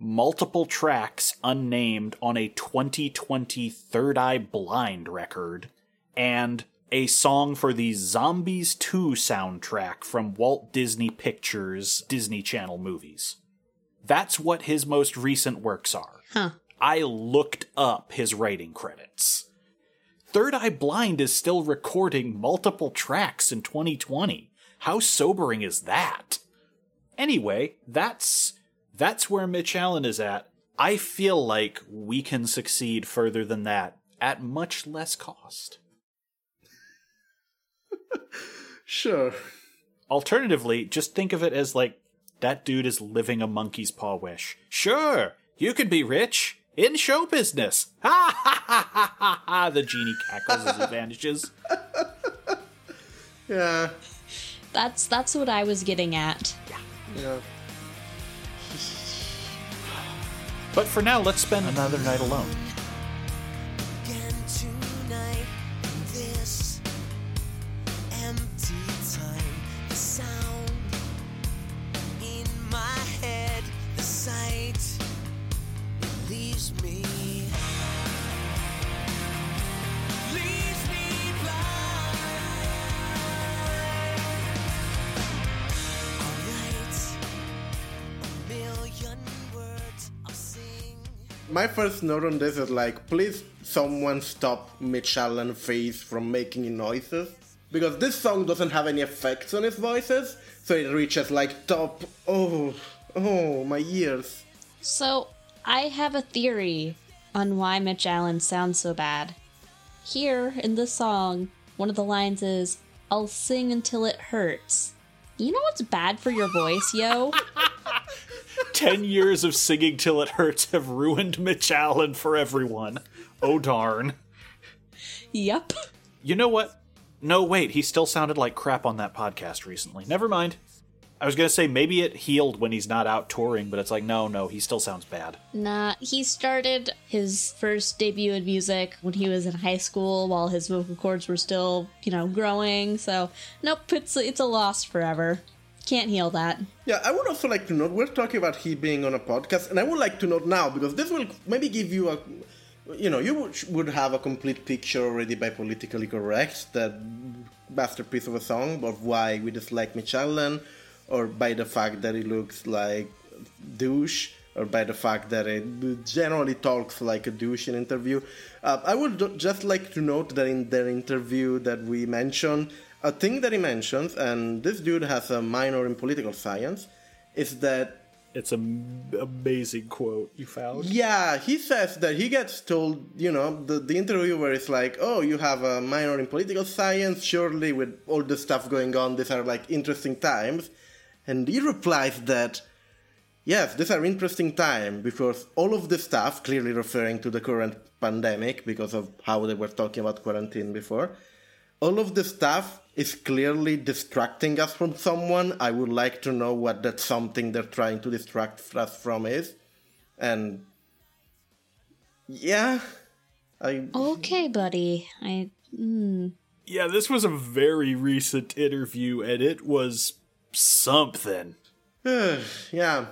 multiple tracks unnamed on a 2020 Third Eye Blind record and a song for the Zombies 2 soundtrack from Walt Disney Pictures Disney Channel movies. That's what his most recent works are. Huh. I looked up his writing credits. Third Eye Blind is still recording multiple tracks in 2020. How sobering is that? Anyway, that's that's where Mitch Allan is at. I feel like we can succeed further than that at much less cost. Sure. Alternatively, just think of it as like that dude is living a monkey's paw wish. Sure, you could be rich in show business. Ha ha ha ha ha ha. The genie cackles as he vanishes. Yeah. That's that's what I was getting at. Yeah. But for now, let's spend another night alone. My first note on this is like, please someone stop Mitch Allan face from making noises. Because this song doesn't have any effects on his voices, so it reaches like top. Oh, oh, my ears. So I have a theory on why Mitch Allan sounds so bad. Here in this song, one of the lines is, "I'll sing until it hurts." You know what's bad for your voice, yo? [LAUGHS] Ten years of singing till it hurts have ruined Mitch Allan for everyone. Oh darn. yep. You know what? No, wait, he still sounded like crap on that podcast recently. Never mind. I was gonna say maybe it healed when he's not out touring, but it's like, no, no, he still sounds bad. Nah, he started his first debut in music when he was in high school while his vocal cords were still, you know, growing. So, nope, it's it's a loss forever. Can't heal that. Yeah, I would also like to note we're talking about he being on a podcast, and I would like to note now because this will maybe give you a, you know, you would, would have a complete picture already by politically correct that masterpiece of a song of why we dislike Mitch Allan, or by the fact that he looks like douche, or by the fact that it generally talks like a douche in interview. Uh, I would just like to note that in their interview that we mentioned, a thing that he mentions, and this dude has a minor in political science, is that It's an amazing quote you found. yeah, he says that he gets told, you know, the, the interviewer is like, oh, you have a minor in political science, surely with all the stuff going on, these are like interesting times. And he replies that, yes, these are interesting times because all of the stuff, clearly referring to the current pandemic because of how they were talking about quarantine before, all of the stuff is clearly distracting us from someone. I would like to know what that something they're trying to distract us from is. And yeah, I Okay, buddy. I hmm. Yeah, this was a very recent interview, and it was something. [SIGHS] yeah.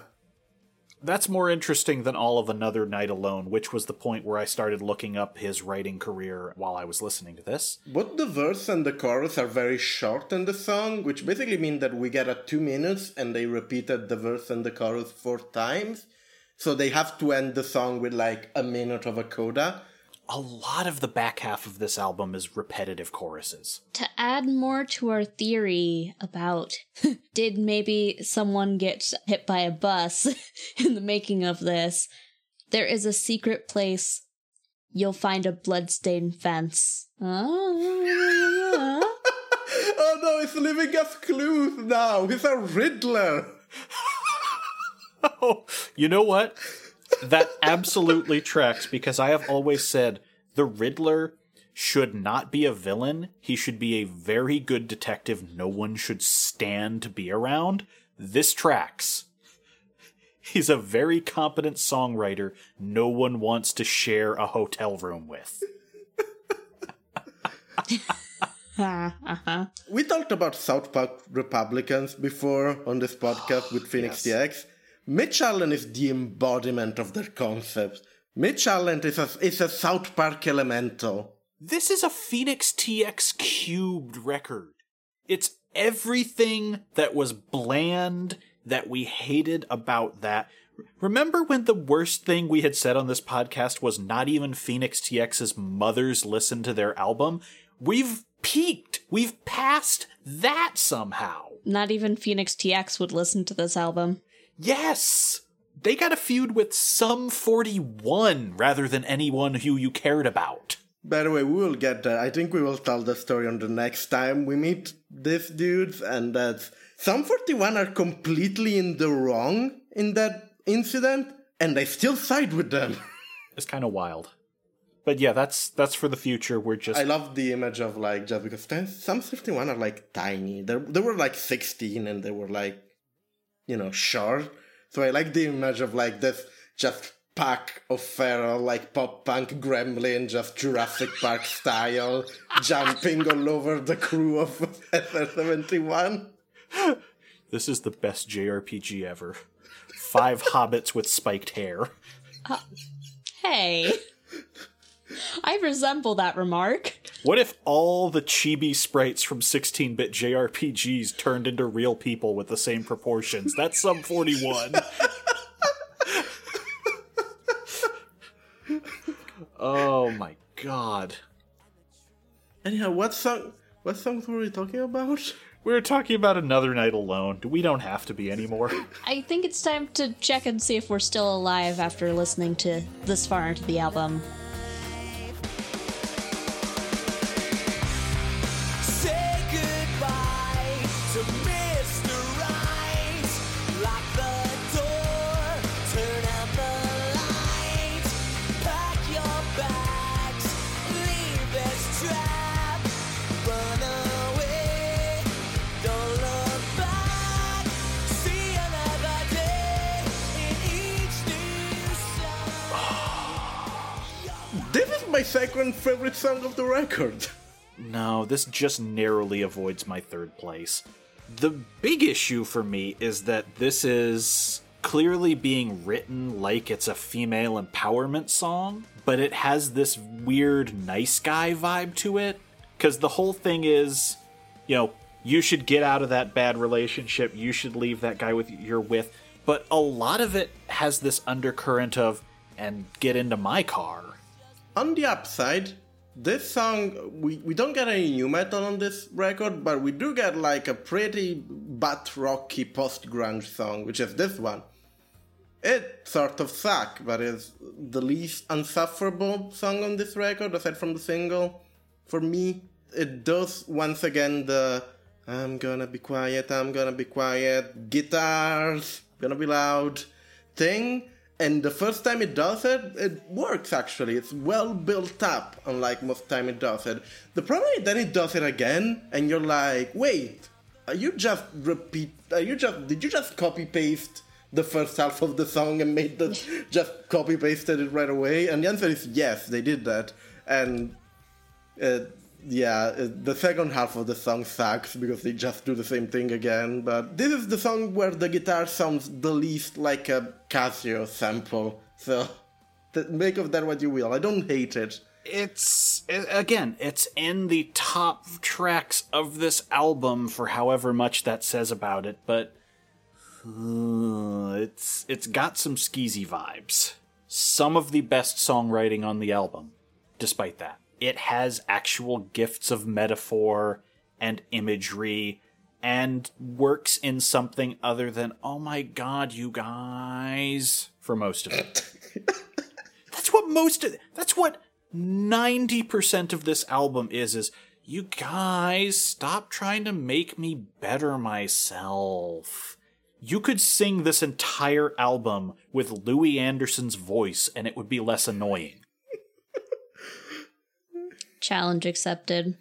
That's more interesting than all of Another Night Alone, which was the point where I started looking up his writing career while I was listening to this. Both the verse and the chorus are very short in the song, which basically means that we get a two minutes and they repeated the verse and the chorus four times. So they have to end the song with like a minute of a coda. A lot of the back half of this album is repetitive choruses. to add more to our theory about [LAUGHS] did maybe someone get hit by a bus [LAUGHS] in the making of this, there is a secret place. You'll find a bloodstained fence. Ah. [LAUGHS] Oh no, he's leaving us clues now. He's a Riddler. Oh, you know what? That absolutely tracks because I have always said the Riddler should not be a villain. He should be a very good detective no one should stand to be around. This tracks. He's a very competent songwriter no one wants to share a hotel room with. uh-huh. [LAUGHS] We talked about South Park Republicans before on this podcast with Fenix TX. Mitch Allan is the embodiment of their concept. Mitch Allan is a, is a South Park elemental. This is a Fenix TX cubed record. It's everything that was bland that we hated about that. Remember when the worst thing we had said on this podcast was not even Fenix TX's mothers listened to their album? We've peaked. We've passed that somehow. Not even Fenix TX would listen to this album. Yes! They got a feud with Sum 41 rather than anyone who you cared about. By the way, we will get there. I think we will tell the story on the next time we meet these dudes, and that Sum 41 are completely in the wrong in that incident, and I still side with them. [LAUGHS] It's kind of wild. But yeah, that's that's for the future. We're just I love the image of like just because some 51 are like tiny. They they were like 16 and they were like you know short. So I like the image of like this just pack of feral like pop punk gremlin, just Jurassic Park style, [LAUGHS] jumping all over the crew of SR71. this is the best JRPG ever. Five hobbits with spiked hair. Uh, hey. [LAUGHS] I resemble that remark. What if all the chibi sprites from 16-bit JRPGs turned into real people with the same proportions? That's Sum 41. oh my god. Anyhow, what song? What songs were we talking about? We were talking about another night alone. We don't have to be anymore. I think it's time to check and see if we're still alive after listening to this far into the album. Second favorite song of the record. No, this just narrowly avoids my third place. The big issue for me is that this is clearly being written like it's a female empowerment song, but it has this weird nice guy vibe to it. Because the whole thing is, you know, you should get out of that bad relationship, you should leave that guy with you're with. But a lot of it has this undercurrent of, and get into my car. On the upside, this song we, we don't get any nu metal on this record, but we do get like a pretty butt rocky post grunge song, which is this one. It sort of suck, but is the least unsufferable song on this record, aside from the single. For me, it does once again the I'm gonna be quiet, I'm gonna be quiet, guitars, gonna be loud thing. And the first time it does it, it works actually. It's well built up, unlike most time it does it. The problem is then it does it again, and you're like, wait, are you just repeat? Are you just? Did you just copy paste the first half of the song and made the [LAUGHS] just copy pasted it right away? And the answer is yes, they did that. And uh, yeah, uh, the second half of the song sucks because they just do the same thing again. But this is the song where the guitar sounds the least like a Casio sample. So [LAUGHS] make of that what you will. I don't hate it. it's again it's in the top tracks of this album for however much that says about it but uh, it's it's got some skeezy vibes some of the best songwriting on the album despite that it has actual gifts of metaphor and imagery and works in something other than oh my god you guys for most of it. [LAUGHS] That's what most of that's what 90% of this album is is you guys stop trying to make me better myself. You could sing this entire album with Louie Anderson's voice and it would be less annoying Challenge accepted.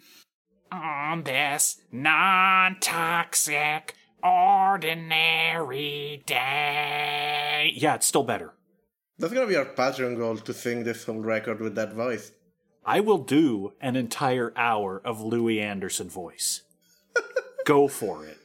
on this non-toxic ordinary day yeah it's still better That's gonna be our Patreon goal to sing this whole record with that voice. I will do an entire hour of Louie Anderson voice. [LAUGHS] Go for it.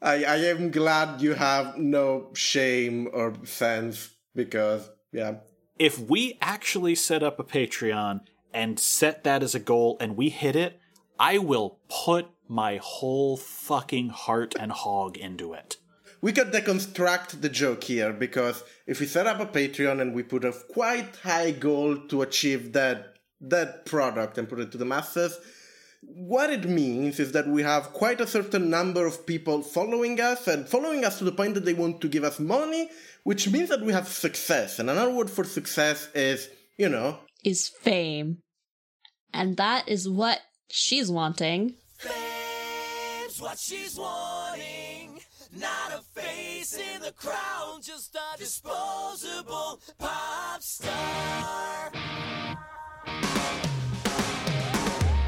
I, I am glad you have no shame or sense because yeah. If we actually set up a Patreon and set that as a goal and we hit it, I will put my whole fucking heart and hog into it. We could deconstruct the joke here because if we set up a Patreon and we put a quite high goal to achieve that that product and put it to the masses, what it means is that we have quite a certain number of people following us and following us to the point that they want to give us money, which means that we have success. And another word for success is, you know, Is fame. And that is what she's wanting. Fame's what she's wanting. Not a face in the crowd, just a disposable pop star.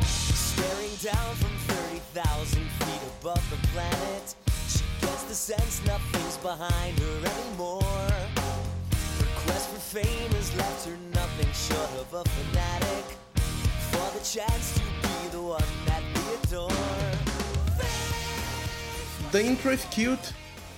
Staring down from 30,000 feet above the planet, she gets the sense nothing's behind her anymore. Fame left her nothing short of a fanatic for the chance to be the one that we adore. The intro is cute.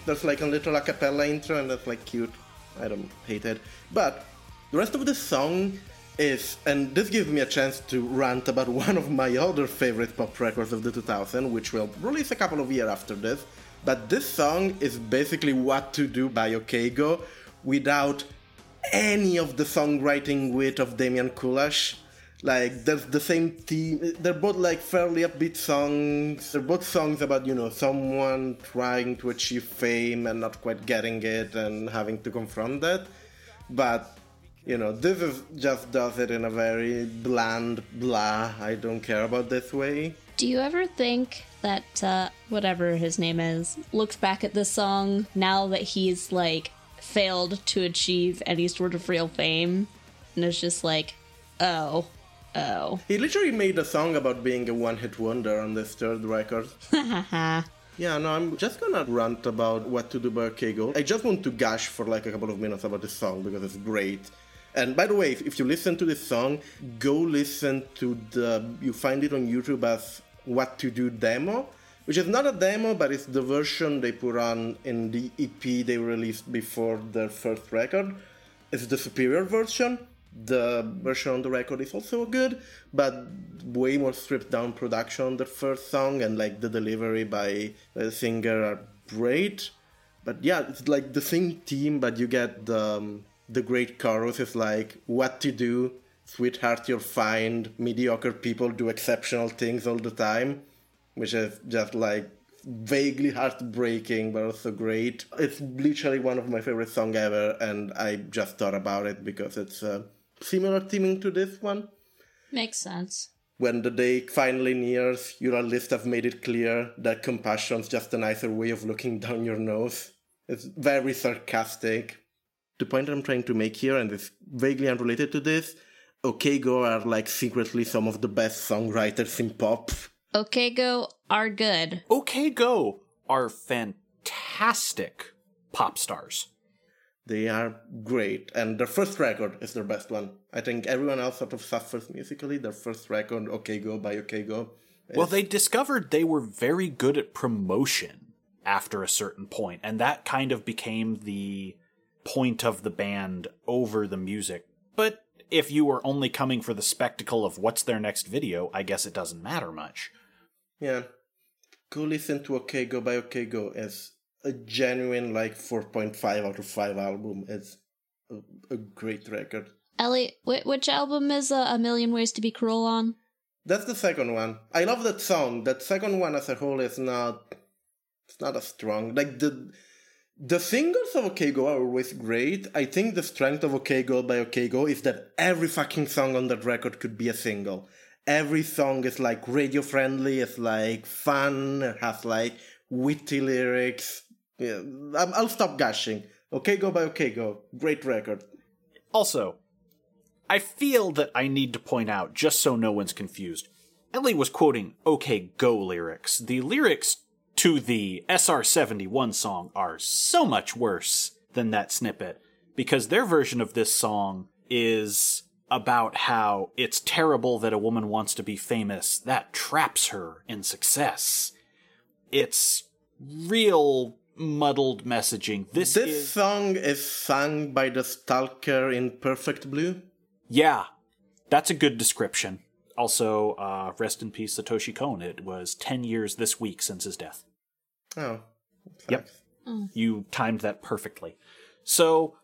There's like a little a cappella intro, and that's like cute. I don't hate it. But the rest of the song is, and this gives me a chance to rant about [LAUGHS] one of my other favorite pop records of the 2000, which will release a couple of years after this. But this song is basically What to Do by OK Go without any of the songwriting wit of Damian Kulash. Like there's the same theme. They're both like fairly upbeat songs. They're both songs about you know someone trying to achieve fame and not quite getting it and having to confront that. But you know this is just does it in a very bland blah. I don't care about this way. Do you ever think that uh, whatever his name is looks back at this song now that he's like failed to achieve any sort of real fame and it's just like, oh, oh. He literally made a song about being a one-hit wonder on this third record. [LAUGHS] Yeah, no, I'm just gonna rant about what to do by Kegel. I just want to gush for like a couple of minutes about this song because it's great. And by the way, if you listen to this song, go listen to the. You find it on YouTube as What to Do demo, which is not a demo, but it's the version they put on in the EP they released before their first record. It's the superior version. The version on the record is also good, but way more stripped down production on the first song, and like the delivery by the singer are great. But yeah, it's like the same team, but you get the um, the great chorus is like what to do, sweetheart, you'll find, Mediocre people do exceptional things all the time, which is just like vaguely heartbreaking but also great. It's literally one of my favorite songs ever, and I just thought about it because it's uh, similar theming to this one. Makes sense. When the day finally nears, your list have made it clear that compassion's just a nicer way of looking [LAUGHS] down your nose. It's very sarcastic. The point I'm trying to make here, and it's vaguely unrelated to this, OK Go are like secretly some of the best songwriters in pop. OK Go are good. OK Go are fantastic pop stars. They are great, and their first record is their best one. I think everyone else sort of suffers musically. Their first record, OK Go by OK Go. Well, they discovered they were very good at promotion after a certain point, and that kind of became the point of the band over the music. But if you were only coming for the spectacle of what's their next video, I guess it doesn't matter much. Yeah. Go listen to OK Go by OK Go. It's a genuine like 4.5 out of 5 album. It's a, a great record. Ellie, wh- which album is uh, A Million Ways to Be Cruel on? That's the second one. I love that song. That second one as a whole is not it's not as strong. Like the the singles of OK Go are always great. I think the strength of OK Go by OK Go is that every fucking song on that record could be a single. Every song is like radio friendly, it's like fun, it has like witty lyrics. Yeah, I'll stop gushing. OK Go by OK Go, great record. Also, I feel that I need to point out, just so no one's confused, Ellie was quoting OK Go lyrics. The lyrics to the SR71 song are so much worse than that snippet, because their version of this song is about how it's terrible that a woman wants to be famous. That traps her in success. It's real muddled messaging. This, This is song is sung by the Stalker in Perfect Blue. Yeah, that's a good description. Also, uh, rest in peace, Satoshi Kon. It was 10 years this week since his death. Oh. Yep. sucks. You timed that perfectly. So,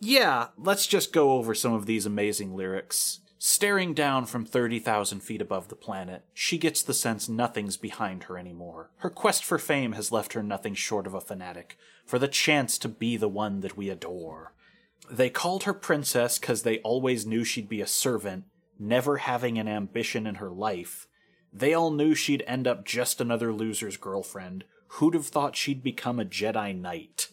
yeah, let's just go over some of these amazing lyrics. Staring down from 30,000 feet above the planet, she gets the sense nothing's behind her anymore. Her quest for fame has left her nothing short of a fanatic, for the chance to be the one that we adore. They called her princess because they always knew she'd be a servant, never having an ambition in her life. They all knew she'd end up just another loser's girlfriend. Who'd have thought she'd become a Jedi Knight?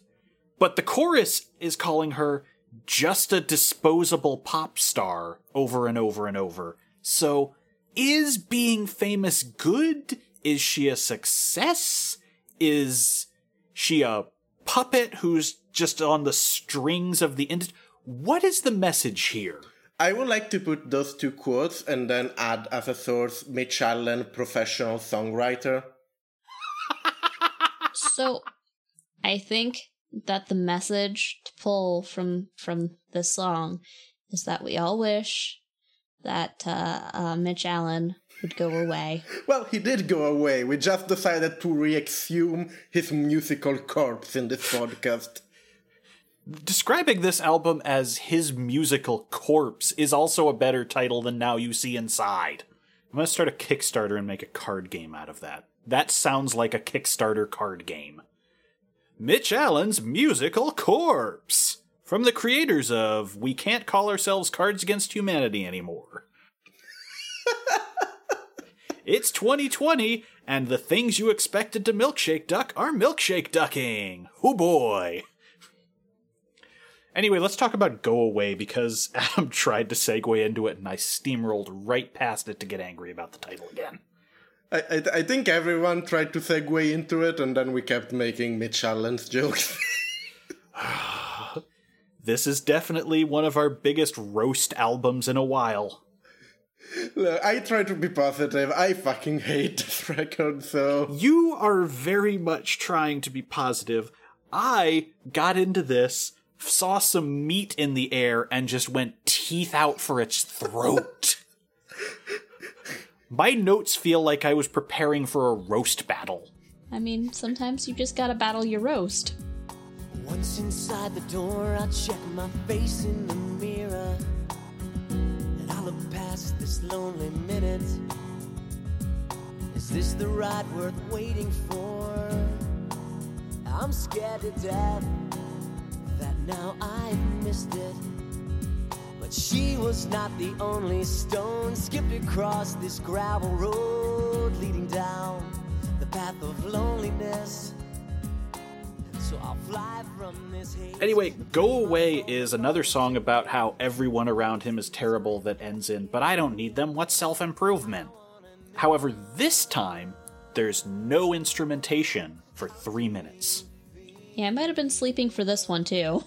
But the chorus is calling her just a disposable pop star over and over and over. So, is being famous good? Is she a success? Is she a puppet who's just on the strings of the industry? What is the message here? I would like to put those two quotes and then add as a source Mitch Allan, professional songwriter. So, I think that the message to pull from from this song is that we all wish that uh, uh, Mitch Allan would go away. Well, he did go away. We just decided to re exhume his musical corpse in this podcast. Describing this album as his musical corpse is also a better title than Now You See Inside. I'm gonna start a Kickstarter and make a card game out of that. That sounds like a Kickstarter card game. Mitch Allan's Musical Corpse! From the creators of We Can't Call Ourselves Cards Against Humanity Anymore. [LAUGHS] it's 2020, and the things you expected to milkshake duck are milkshake ducking. Oh boy. Anyway, let's talk about Go Away because [LAUGHS] Adam tried to segue into it and I steamrolled right past it to get angry about the title again. I, I, I think everyone tried to segue into it, and then we kept making Mitch Allan's [LAUGHS] jokes. [SIGHS] This is definitely one of our biggest roast albums in a while. Look, I try to be positive. I fucking hate this [LAUGHS] record, so. You are very much trying to be positive. I got into this, saw some meat in the air, and just went teeth out for its throat. [LAUGHS] My notes feel like I was preparing for a roast battle. I mean, sometimes you just gotta battle your roast. Once inside the door, I check my face in the mirror. And I look past this lonely minute. Is this the ride worth waiting for? I'm scared to death that now I've missed it. But she was not the only stone skipped across this gravel road leading down the path of loneliness. So I'll fly from this haze. Anyway, Go Away is another song about how everyone around him is terrible that ends in, but I don't need them, what's self improvement? However, this time, there's no instrumentation for three minutes. Yeah, I might have been sleeping for this one too.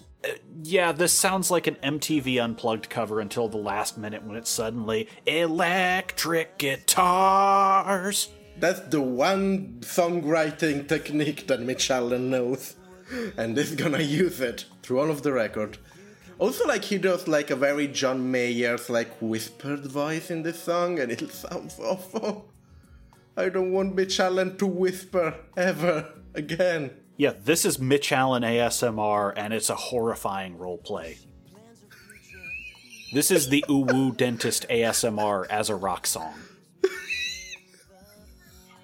Yeah, this sounds like an MTV Unplugged cover until the last minute when it's suddenly electric guitars. That's the one songwriting technique that Mitch Allan knows. And is gonna use it through all of the record. Also, like, he does, like, a very John Mayer's, like, whispered voice in this song, and it [LAUGHS] sounds awful. I don't want Mitch Allan to whisper ever again. Yeah, this is Mitch Allan ASMR, and it's a horrifying roleplay. This is the Uwu Dentist ASMR as a rock song.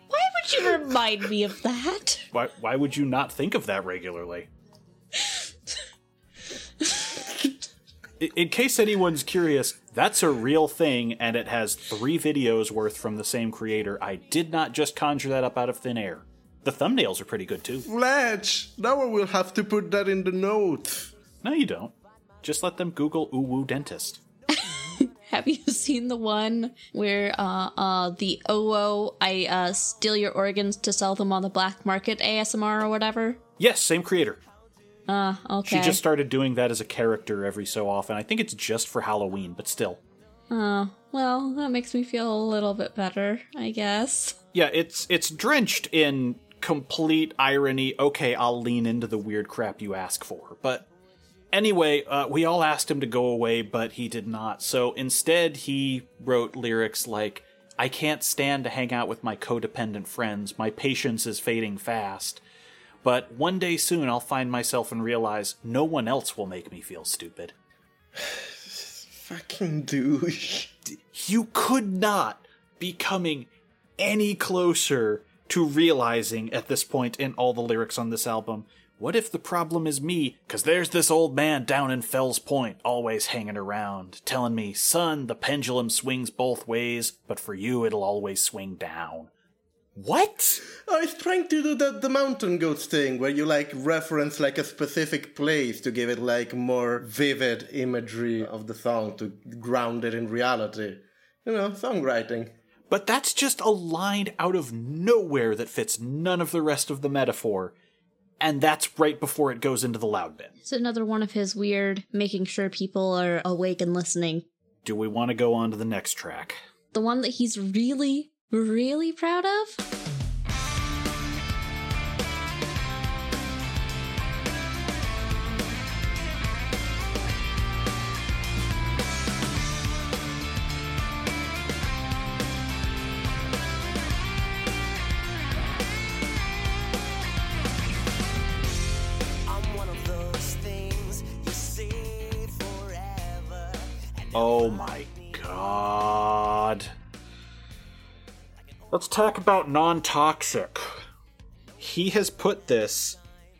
Why would you remind me of that? Why, why would you not think of that regularly? I- In case anyone's curious, that's a real thing, and it has three videos worth from the same creator. I did not just conjure that up out of thin air. The thumbnails are pretty good too. Fletch, now I will have to put that in the note. No, you don't. Just let them Google Uwu Dentist. [LAUGHS] Have you seen the one where uh uh the OO I uh steal your organs to sell them on the black market ASMR or whatever? Yes, same creator. Uh okay. She just started doing that as a character every so often. I think it's just for Halloween, but still. Oh, well, that makes me feel a little bit better, I guess. Yeah, it's it's drenched in complete irony. Okay, I'll lean into the weird crap you ask for. But anyway, uh, we all asked him to go away, but he did not. So instead, he wrote lyrics like, I can't stand to hang out with my codependent friends. My patience is fading fast. But one day soon, I'll find myself and realize no one else will make me feel stupid. [SIGHS] Fucking douche. you could not be coming any closer to realizing at this point in all the lyrics on this album what if the problem is me cuz there's this old man down in Fells Point always hanging around telling me son the pendulum swings both ways but for you it'll always swing down What? Oh, it's trying to do the, the mountain goats thing where you like reference like a specific place to give it like more vivid imagery of the song to ground it in reality. You know, songwriting. But that's just a line out of nowhere that fits none of the rest of the metaphor. And that's right before it goes into the loud bit. It's another one of his weird making sure people are awake and listening. Do we want to go on to the next track? The one that he's really, really proud of? Oh my god. Let's talk about non toxic. He has put this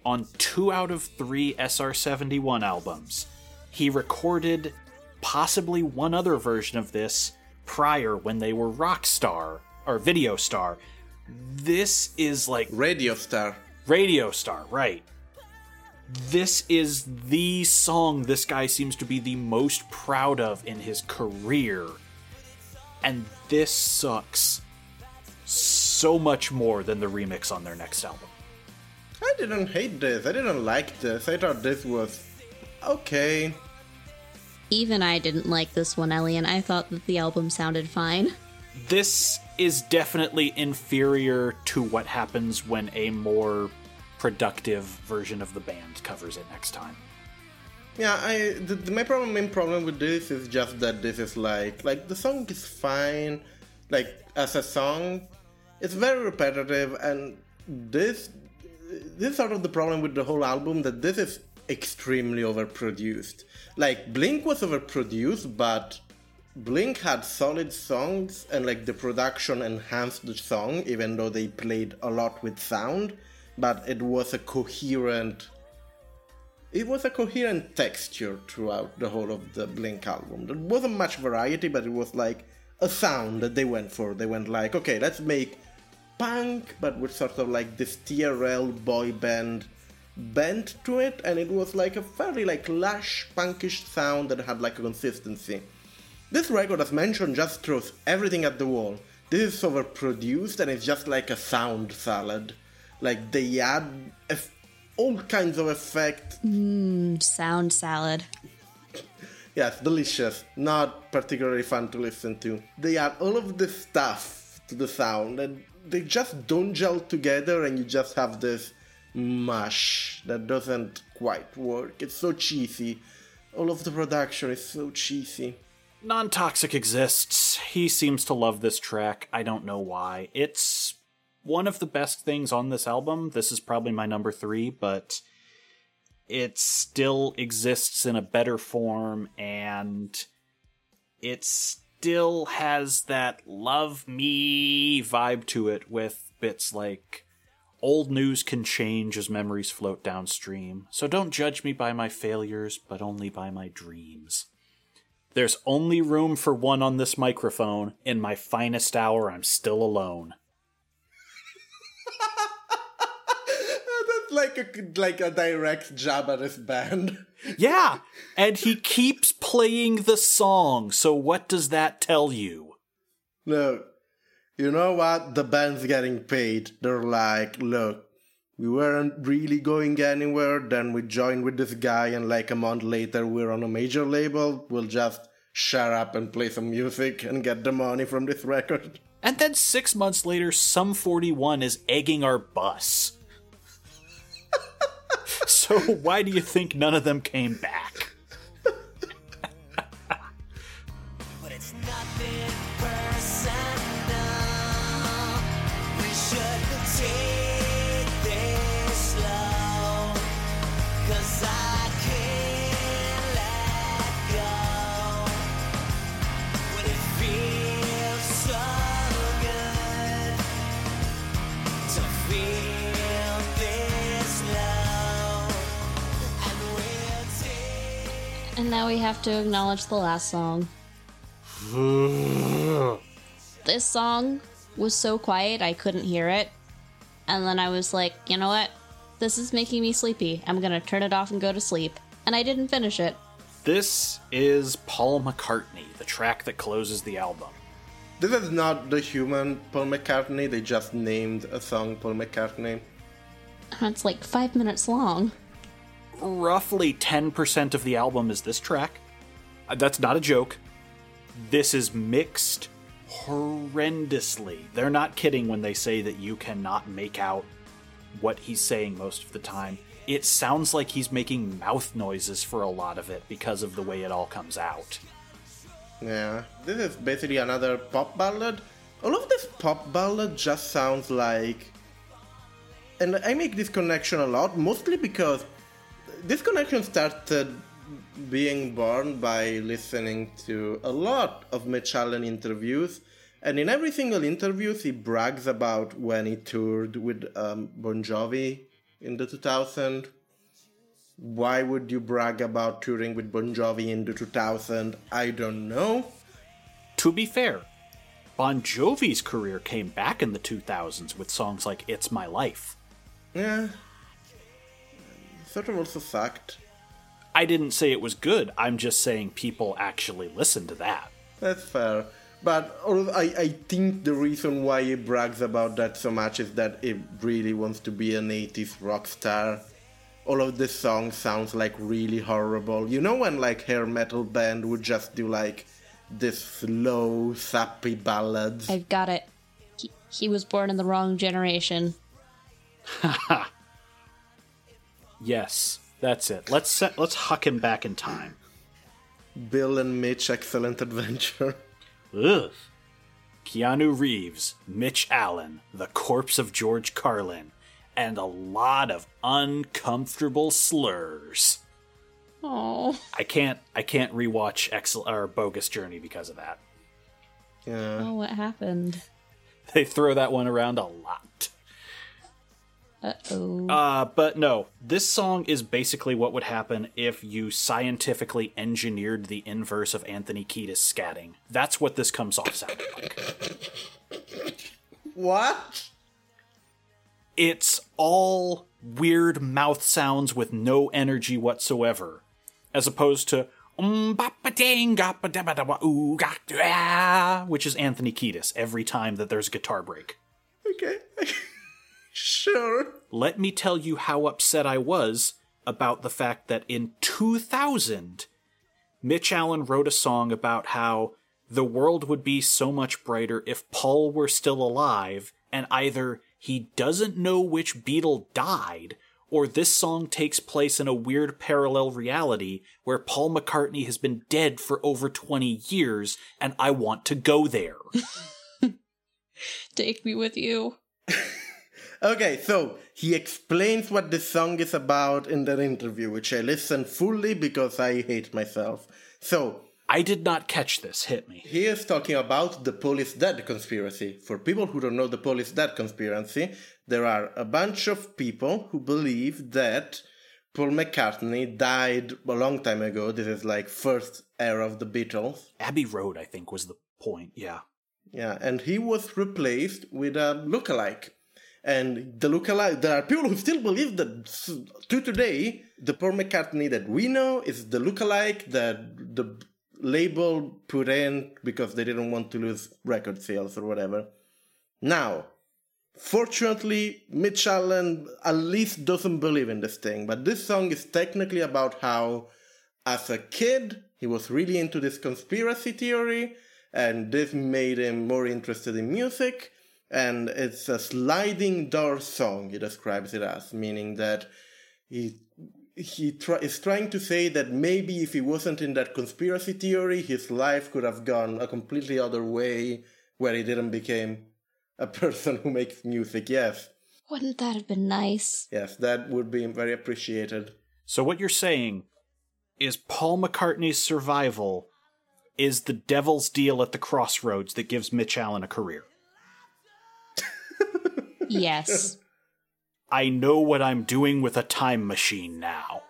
on two out of three SR71 albums. He recorded possibly one other version of this prior when they were Rockstar or Video Star. This is like Radio Star. Radio Star, right. This is the song this guy seems to be the most proud of in his career. And this sucks so much more than the remix on their next album. I didn't hate this. I didn't like this. I thought this was okay. Even I didn't like this one, Elian. I thought that the album sounded fine. This is definitely inferior to what happens when a more productive version of the band covers it next time. Yeah, I the, the- my problem main problem with this is just that this is like like the song is fine, like as a song, it's very repetitive, and this this is sort of the problem with the whole album that this is extremely overproduced. Like Blink was overproduced, but Blink had solid songs and like the production enhanced the song, even though they played a lot with sound. But it was a coherent it was a coherent texture throughout the whole of the Blink album. There wasn't much variety, but it was like a sound that they went for. They went like, okay, let's make punk, but with sort of like this TRL boy band bent to it, and it was like a fairly like lush, punkish sound that had like a consistency. This record, as mentioned, just throws everything at the wall. This is overproduced and it's just like a sound salad. Like they add eff- all kinds of effects mmm, Sound salad. Yes, delicious. Not particularly fun to listen to. They add all of this stuff to the sound and they just don't gel together and you just have this mush that doesn't quite work. It's so cheesy. All of the production is so cheesy. Non Toxic exists. He seems to love this track. I don't know why. It's one of the best things on this album. This is probably my number three, but it still exists in a better form and it still has that love me vibe to it with bits like old news can change as memories float downstream. So don't judge me by my failures, but only by my dreams. There's only room for one on this microphone. In my finest hour, I'm still alone. That's like a like a direct jab at his band. [LAUGHS] Yeah, and he keeps playing the song, so what does that tell you? Look, you know what? The band's getting paid. They're like, look, we weren't really going anywhere. Then we joined with this guy, and like a month later, we're on a major label. We'll just shut up and play some music and get the money from this record. And then six months later, Sum 41 is egging our bus. [LAUGHS] so why do you think none of them came back? Now we have to acknowledge the last song. [SIGHS] this song was so quiet I couldn't hear it. And then I was like, you know what? This is making me sleepy. I'm gonna turn it off and go to sleep. And I didn't finish it. This is Paul McCartney, the track that closes the album. This is not the human Paul McCartney, they just named a song Paul McCartney. And it's like five minutes long. Roughly 10% of the album is this track. Uh, That's not a joke. This is mixed horrendously. They're not kidding when they say that you cannot make out what he's saying most of the time. It sounds like he's making mouth noises for a lot of it because of the way it all comes out. Yeah, this is basically another pop ballad. All of this pop ballad just sounds like. And I make this connection a lot, mostly because this connection started being born by listening to a lot of Mitch Allan interviews. And in every single interview, he brags about when he toured with um, Bon Jovi in the 2000. Why would you brag about touring with Bon Jovi in the 2000? I don't know. To be fair, Bon Jovi's career came back in the 2000s with songs like It's My Life. Yeah. Sort of also sucked. I didn't say it was good, I'm just saying people actually listen to that. That's fair. But I, I think the reason why he brags about that so much is that he really wants to be an 80s rock star. All of the songs sounds like really horrible. You know when like hair metal band would just do like this slow, sappy ballads? I've got it. He, he was born in the wrong generation. [LAUGHS] Yes, that's it. Let's set, let's huck him back in time. Bill and Mitch Excellent Adventure. [LAUGHS] Ugh. Keanu Reeves, Mitch Allan, the corpse of George Carlin, and a lot of uncomfortable slurs. Oh. I can't I can't rewatch Excel or Bogus Journey because of that. Yeah. Oh, what happened? They throw that one around a lot. Uh oh. Uh, but no, this song is basically what would happen if you scientifically engineered the inverse of Anthony Kiedis scatting. That's what this comes off sounding like. What? It's all weird mouth sounds with no energy whatsoever, as opposed to "Um, ba, ba, ding, ga, ba, da, ba, da, wa, ooh, ga, which is Anthony Kiedis every time that there's a guitar break. Okay. [LAUGHS] sure. let me tell you how upset I was about the fact that in 2000, Mitch Allan wrote a song about how the world would be so much brighter if Paul were still alive, and either he doesn't know which Beatle died, or this song takes place in a weird parallel reality where Paul McCartney has been dead for over 20 years, and I want to go there. [LAUGHS] Take me with you. [LAUGHS] Okay, so he explains what the song is about in that interview, which I listened fully because I hate myself. So, I did not catch this, hit me. he is talking about the Paul is dead conspiracy. For people who don't know the Paul is dead conspiracy, there are a bunch of people who believe that Paul McCartney died a long time ago. This is like first era of the Beatles. Abbey Road, I think, was the point, yeah. Yeah, and he was replaced with a lookalike. And the lookalike, there are people who still believe that to today, the Paul McCartney that we know is the lookalike that the label put in because they didn't want to lose record sales or whatever. Now, fortunately, Mitch Allan at least doesn't believe in this thing, but this song is technically about how, as a kid, he was really into this conspiracy theory, and this made him more interested in music. And it's a sliding door song, he describes it as, meaning that he he try, is trying to say that maybe if he wasn't in that conspiracy theory, his life could have gone a completely other way, where he didn't become a [LAUGHS] person who makes music. Yes, Wouldn't that have been nice? yes, that would be very appreciated. So what you're saying is Paul McCartney's survival is the devil's deal at the crossroads that gives Mitch Allan a career. Yes. [LAUGHS] I know what I'm doing with a time machine now.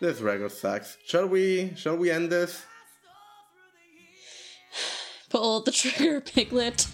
This record sucks. Shall we? Shall we end this? [SIGHS] Pull the trigger, Piglet.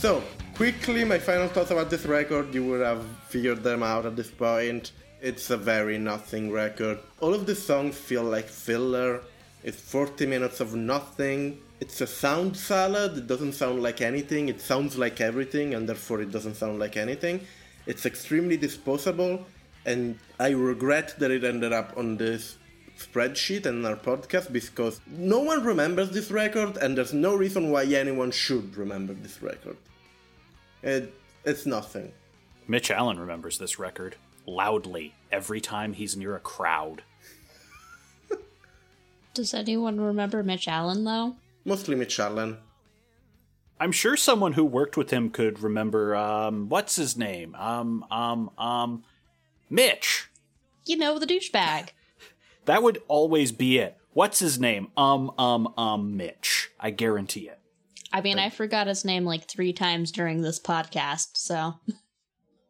So, quickly, my final thoughts about this record. You would have figured them out at this point. It's a very nothing record. All of the songs feel like filler. It's 40 minutes of nothing. It's a sound salad. It doesn't sound like anything. It sounds like everything, and therefore it doesn't sound like anything. It's extremely disposable, and I regret that it ended up on this spreadsheet and our podcast because no one remembers this record, and there's no reason why anyone should remember this record. It, it's nothing. Mitch Allan remembers this record loudly every time he's near a crowd. [LAUGHS] Does anyone remember Mitch Allan though? Mostly Mitch Allan. I'm sure someone who worked with him could remember um what's his name? Um um um Mitch. You know, the douchebag. [LAUGHS] That would always be it. What's his name? Um um um Mitch. I guarantee it. I mean, I forgot his name like three times during this podcast, so. [LAUGHS]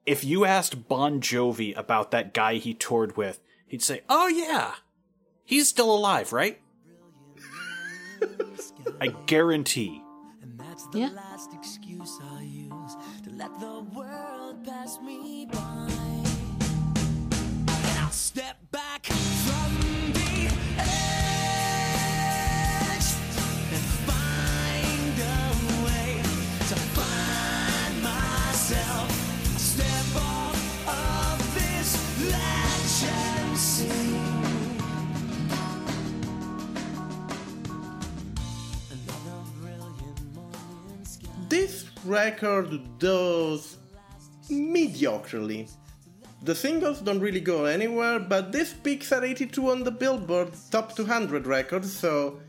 If you asked Bon Jovi about that guy he toured with, he'd say, "Oh yeah. He's still alive, right?" [LAUGHS] I guarantee. And that's the Yeah. Record does mediocrely. The singles don't really go anywhere, but this peaks at 82 on the Billboard Top 200 records, so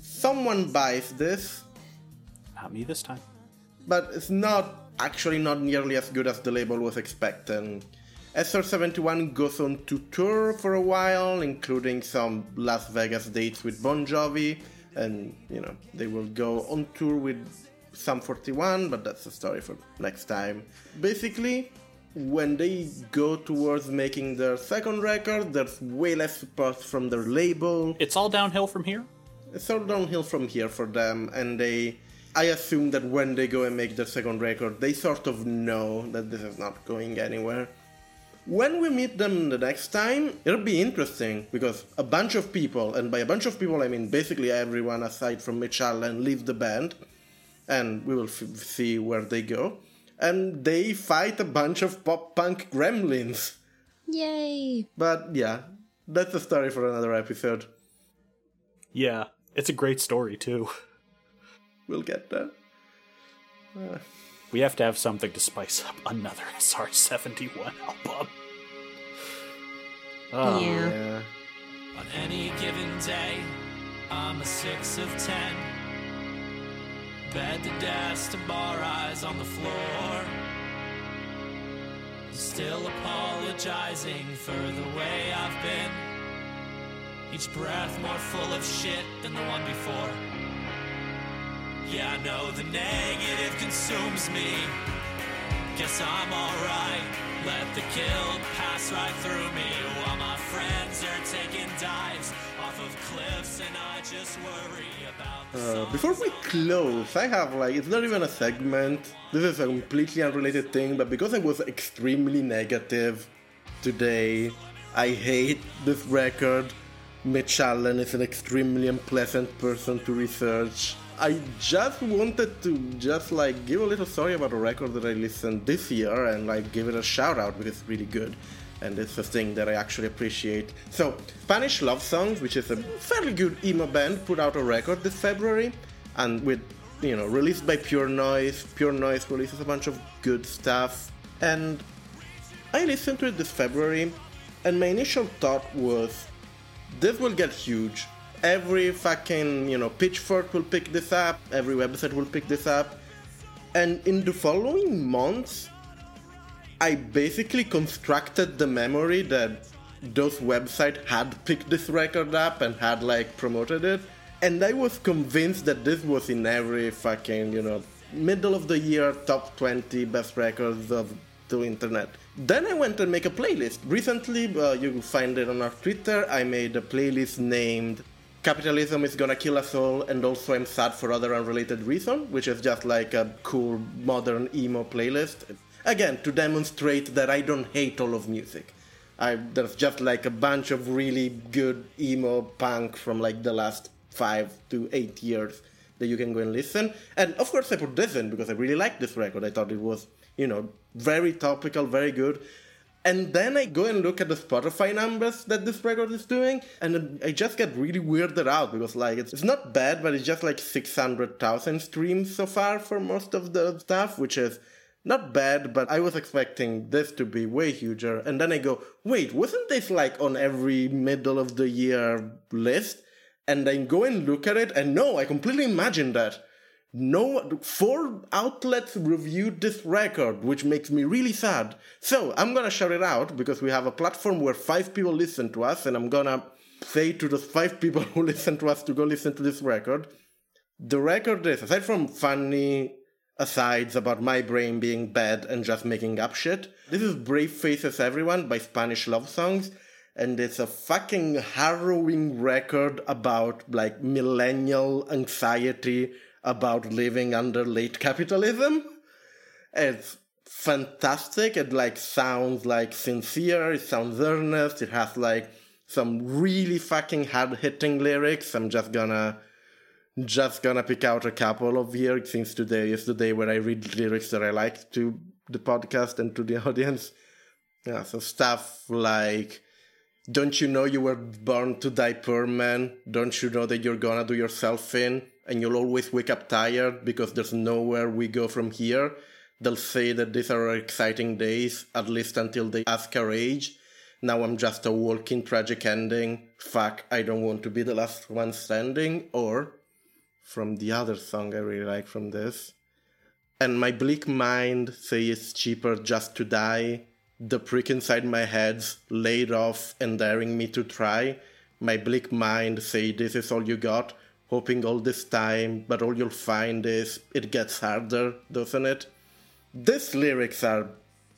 someone buys this, Not me this time. but it's not actually not nearly as good as the label was expecting. SR71 goes on to tour for a while, including some Las Vegas dates with Bon Jovi, and you know, they will go on tour with Sum 41, but that's a story for next time. Basically, when they go towards making their second record, there's way less support from their label. It's all downhill from here. It's all downhill from here for them, and they. I assume that when they go and make their second record, they sort of know that this is not going anywhere. When we meet them the next time, it'll be interesting because a bunch of people, and by a bunch of people I mean basically everyone aside from Mitch Allan, leave the band, and we will f- see where they go. And they fight a bunch of pop punk gremlins. Yay! But yeah, that's a story for another episode. Yeah, it's a great story too. We'll get there. Uh. We have to have something to spice up another SR71 album. Oh, yeah. Yeah. On any given day, I'm a six of ten. Bed to desk to bar eyes on the floor. Still apologizing for the way I've been. Each breath more full of shit than the one before. Yeah, I know the negative consumes me. Guess I'm alright. Let the guilt pass right through me while my friends are taking dives Uh, before we close, I have like it's not even a segment. This is a completely unrelated thing, but because I was extremely negative today, I hate this record. Mitch Allan is an extremely unpleasant person to research. I just wanted to just like give a little story about a record that I listened this year and like give it a shout out because it's really good and it's a thing that I actually appreciate. So, Spanish Love Songs, which is a fairly good emo band, put out a record this February, and with you know released by Pure Noise. Pure Noise releases a bunch of good stuff, and I listened to it this February, and my initial thought was, this will get huge. Every fucking you know pitchfork will pick this up. Every website will pick this up, and in the following months, I basically constructed the memory that those websites had picked this record up and had like promoted it. And I was convinced that this was in every fucking, you know, middle of the year top 20 best records of the internet. Then I went and make a playlist. Recently, uh, you find it on our Twitter. I made a playlist named capitalism is gonna kill us all, and also I'm sad for other unrelated reason, which is just like a cool modern emo playlist. Again, to demonstrate that I don't hate all of music. I, there's just like a bunch of really good emo punk from like the last five to eight years that you can go and listen. And of course, I put this in because I really liked this record. I thought it was, you know, very topical, very good. And then I go and look at the Spotify numbers that this record is doing, and I just get really weirded out because, like, it's, it's not bad, but it's just like 600,000 streams so far for most of the stuff, which is not bad, but I was expecting this to be way huger. And then I go, wait, wasn't this like on every middle of the year list? And I go and look at it, and no, I completely imagined that. No, four outlets reviewed this record, which makes me really sad. So I'm gonna shout it out because we have a platform where five people listen to us, and I'm gonna say to those five people [LAUGHS] who listen to us to go listen to this record. The record is, aside from funny asides about my brain being bad and just making up shit, this is Brave Faces Everyone by Spanish Love Songs, and it's a fucking harrowing record about like millennial anxiety about living under late capitalism. It's fantastic. It like sounds like sincere. It sounds earnest. It has like some really fucking hard hitting lyrics. I'm just gonna just gonna pick out a couple of here since today is the day where I read lyrics that I like to the podcast and to the [LAUGHS] audience. Yeah, so stuff like don't you know you were born to die poor man? Don't you know that you're gonna do yourself in? And you'll always wake up tired because there's nowhere we go from here. They'll say that these are exciting days, at least until they ask our age. Now I'm just a walking tragic ending. Fuck, I don't want to be the last one standing. Or, from the other song I really like from this, and my bleak mind say it's cheaper just to die. The prick inside my head's laid off and daring me to try. My bleak mind say this is all you got, hoping all this time, but all you'll find is it gets harder, doesn't it? These lyrics are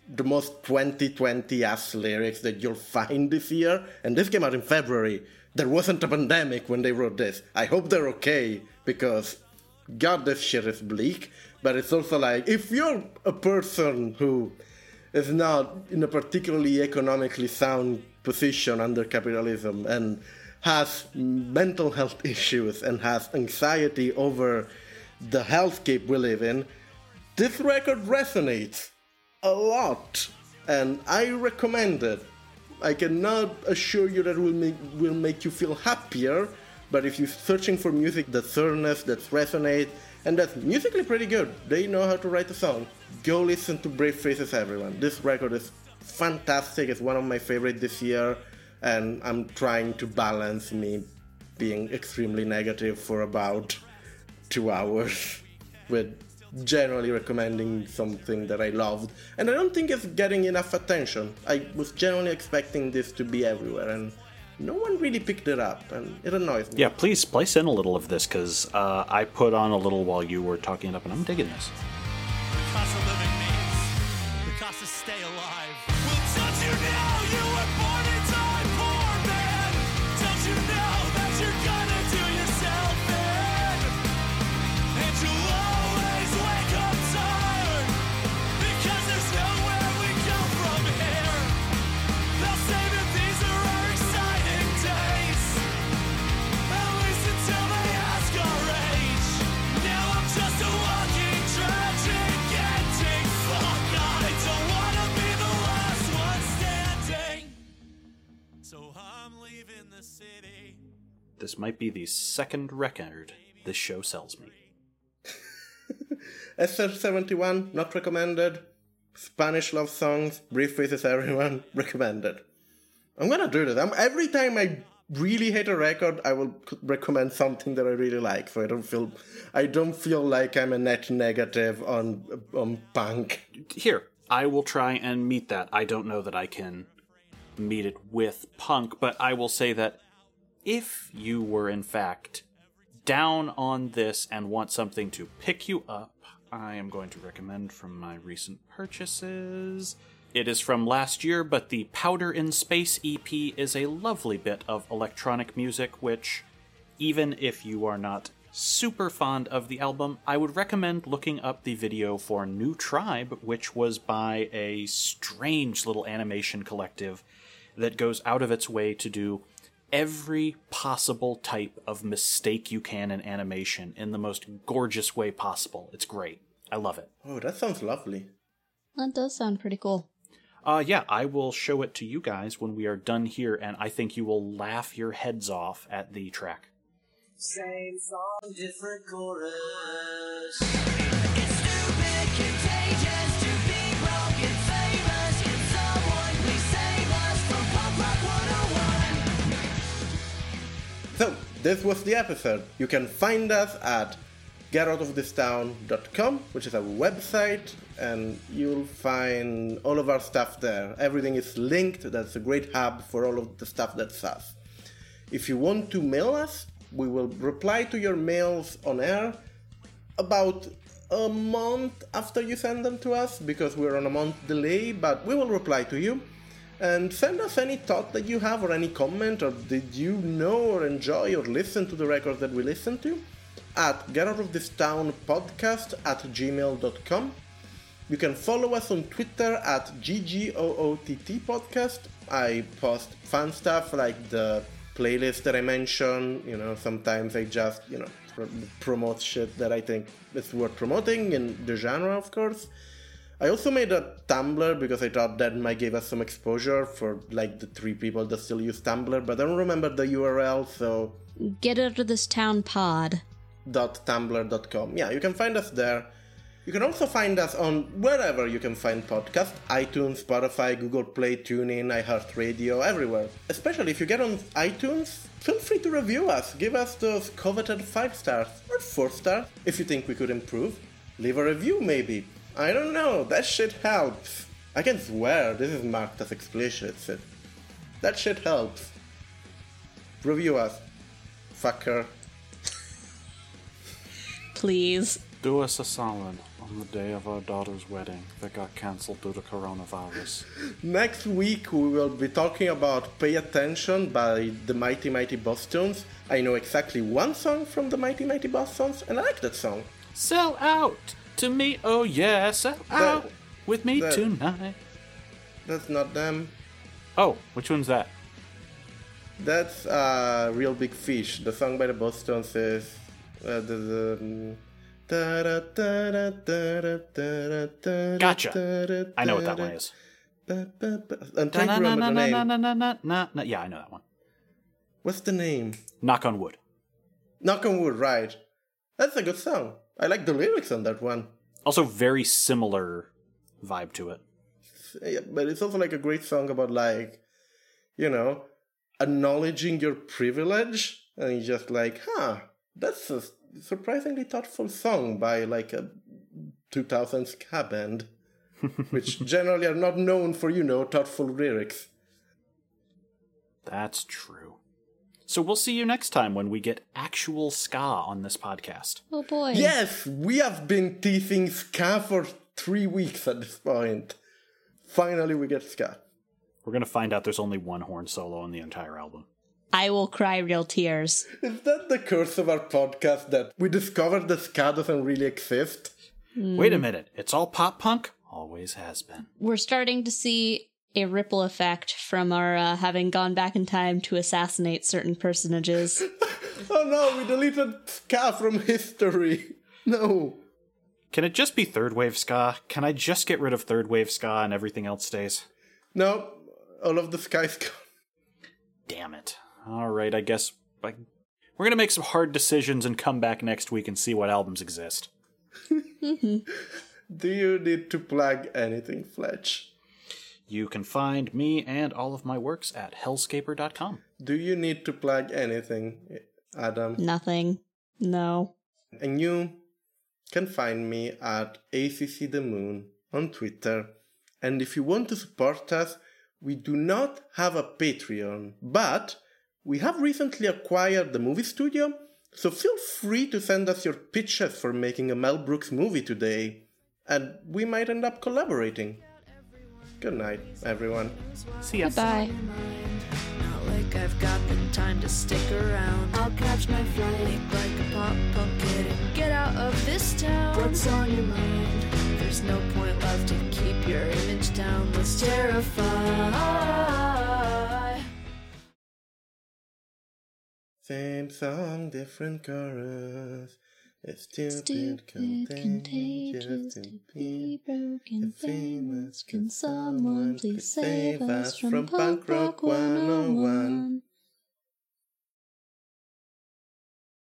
the most 2020 ass lyrics that you'll find this year, and this came out in February. There wasn't a pandemic when they wrote this. I hope they're okay, because God, this shit is bleak. But it's also like, if you're a person who is not in a particularly economically sound position under capitalism and has mental health issues and has anxiety over the hellscape we live in, this record resonates a lot and I recommend it. I cannot assure you that will make, will make you feel happier, but if you're searching for music that's earnest, that's resonate, and that's musically pretty good, they know how to write a song, go listen to Brave Faces Everyone. This record is fantastic, it's one of my favorite this year, and I'm trying to balance me being extremely negative for about two hours [LAUGHS] with generally recommending something that I loved. And I don't think it's getting enough attention. I was generally expecting this to be everywhere, and no one really picked it up, and it annoys me. Yeah, please place in a little of this because uh, I put on a little while you were talking it up, and I'm digging this. This might be the second record this show sells me. [LAUGHS] SR71, not recommended. Spanish love songs, Brave Faces Everyone, [LAUGHS] recommended. I'm gonna do this. I'm, every time I really hate a record, I will recommend something that I really like, so I don't feel, I don't feel like I'm a net negative on on punk. Here, I will try and meet that. I don't know that I can meet it with punk, but I will say that if you were in fact down on this and want something to pick you up, I am going to recommend from my recent purchases. It is from last year, but the Powder in Space EP is a lovely bit of electronic music, which even if you are not super fond of the album, I would recommend looking up the video for New Tribe, which was by a strange little animation collective that goes out of its way to do every possible type of mistake you can in animation in the most gorgeous way possible. It's great. I love it. Oh, that sounds lovely. That does sound pretty cool. Uh, yeah, I will show it to you guys when we are done here, and I think you will laugh your heads off at the track. Same song, different chorus. This was the episode. You can find us at getoutofThisTown.com, which is our website, and you'll find all of our stuff there. Everything is linked. That's a great hub for all of the stuff that's us. If you want to mail us, we will reply to your mails on air about a month after you send them to us because we're on a month delay, but we will reply to you. And send us any thought that you have or any comment or did you know or enjoy or listen to the records that we listen to at get out of this town podcast at gmail.com. You can follow us on Twitter at GGOOTT podcast. I post fun stuff like the playlist that I mentioned. You know, sometimes I just, you know, pr- promote shit that I think is worth promoting in the genre, of course. I also made a Tumblr because I thought that might give us some exposure for like the three people that still use Tumblr, but I don't remember the URL, so Get out of this town pod. tumblr.com. Yeah, you can find us there. You can also find us on wherever you can find podcasts iTunes, Spotify, Google Play, TuneIn, iHeartRadio, everywhere. Especially if you get on iTunes, feel free to review us. Give us those coveted 5 stars or 4 stars if you think we could improve. Leave a review, maybe. I don't know, that shit helps. I can swear this is marked as explicit. so That shit helps. Review us. Fucker. Please. Do us a solid on the day of our daughter's wedding that got cancelled due to coronavirus. [LAUGHS] Next week we will be talking about Pay Attention by the Mighty Mighty Bosstones. I know exactly one song from the Mighty Mighty Bosstones and I like that song. Sell out to me, oh yes, sell out with me that- tonight. That's not them. Oh, which one's that? That's uh, Real Big Fish. The song by the Bosstones is uh, the, um, Gotcha. I know what that one is. Ba, ba, ba. I'm trying to remember the name. Yeah, I know that one. What's the name? Knock on wood. Knock on Wood, right. That's a good song. I like the lyrics on that one. Also, very similar vibe to it. Yeah, but it's also like a great song about like, you know, acknowledging your privilege, and you're just like, huh, that's a surprisingly thoughtful song by like a 2000s ska band, [LAUGHS] which generally are not known for you know thoughtful lyrics. That's true. So we'll see you next time when we get actual ska on this podcast. Oh boy. Yes, we have been teasing ska for three weeks at this point. Finally, we get ska. We're gonna find out there's only one horn solo on the entire album. I will cry real tears. Is that the curse of our podcast that we discovered the ska doesn't really exist? Wait a minute, it's all pop punk? Always has been. We're starting to see a ripple effect from our uh, having gone back in time to assassinate certain personages. [LAUGHS] Oh no, we deleted ska from history. No. Can it just be third wave ska? Can I just get rid of third wave ska and everything else stays? No, all of the sky's gone. Damn it. Alright, I guess I, we're gonna make some hard decisions and come back next week and see what albums exist. [LAUGHS] Do you need to plug anything, Fletch? You can find me and all of my works at hellscaper.com. Do you need to plug anything, Adam? Nothing. No. And you can find me at ACC The Moon on Twitter. And if you want to support us, we do not have a Patreon, but we have recently acquired the movie studio, so feel free to send us your pitches for making a Mel Brooks movie today, and we might end up collaborating. Good night, everyone. See ya. Bye. Not like I I've got the time to stick around. I'll catch my flight, like a pop punk kid, and get out of this town. What's on your mind? There's no point left to keep your image down. Let's terrify. Same song, different chorus. It's stupid, Stupid, contagious to be broken, famous. Can someone please save us from punk rock 101?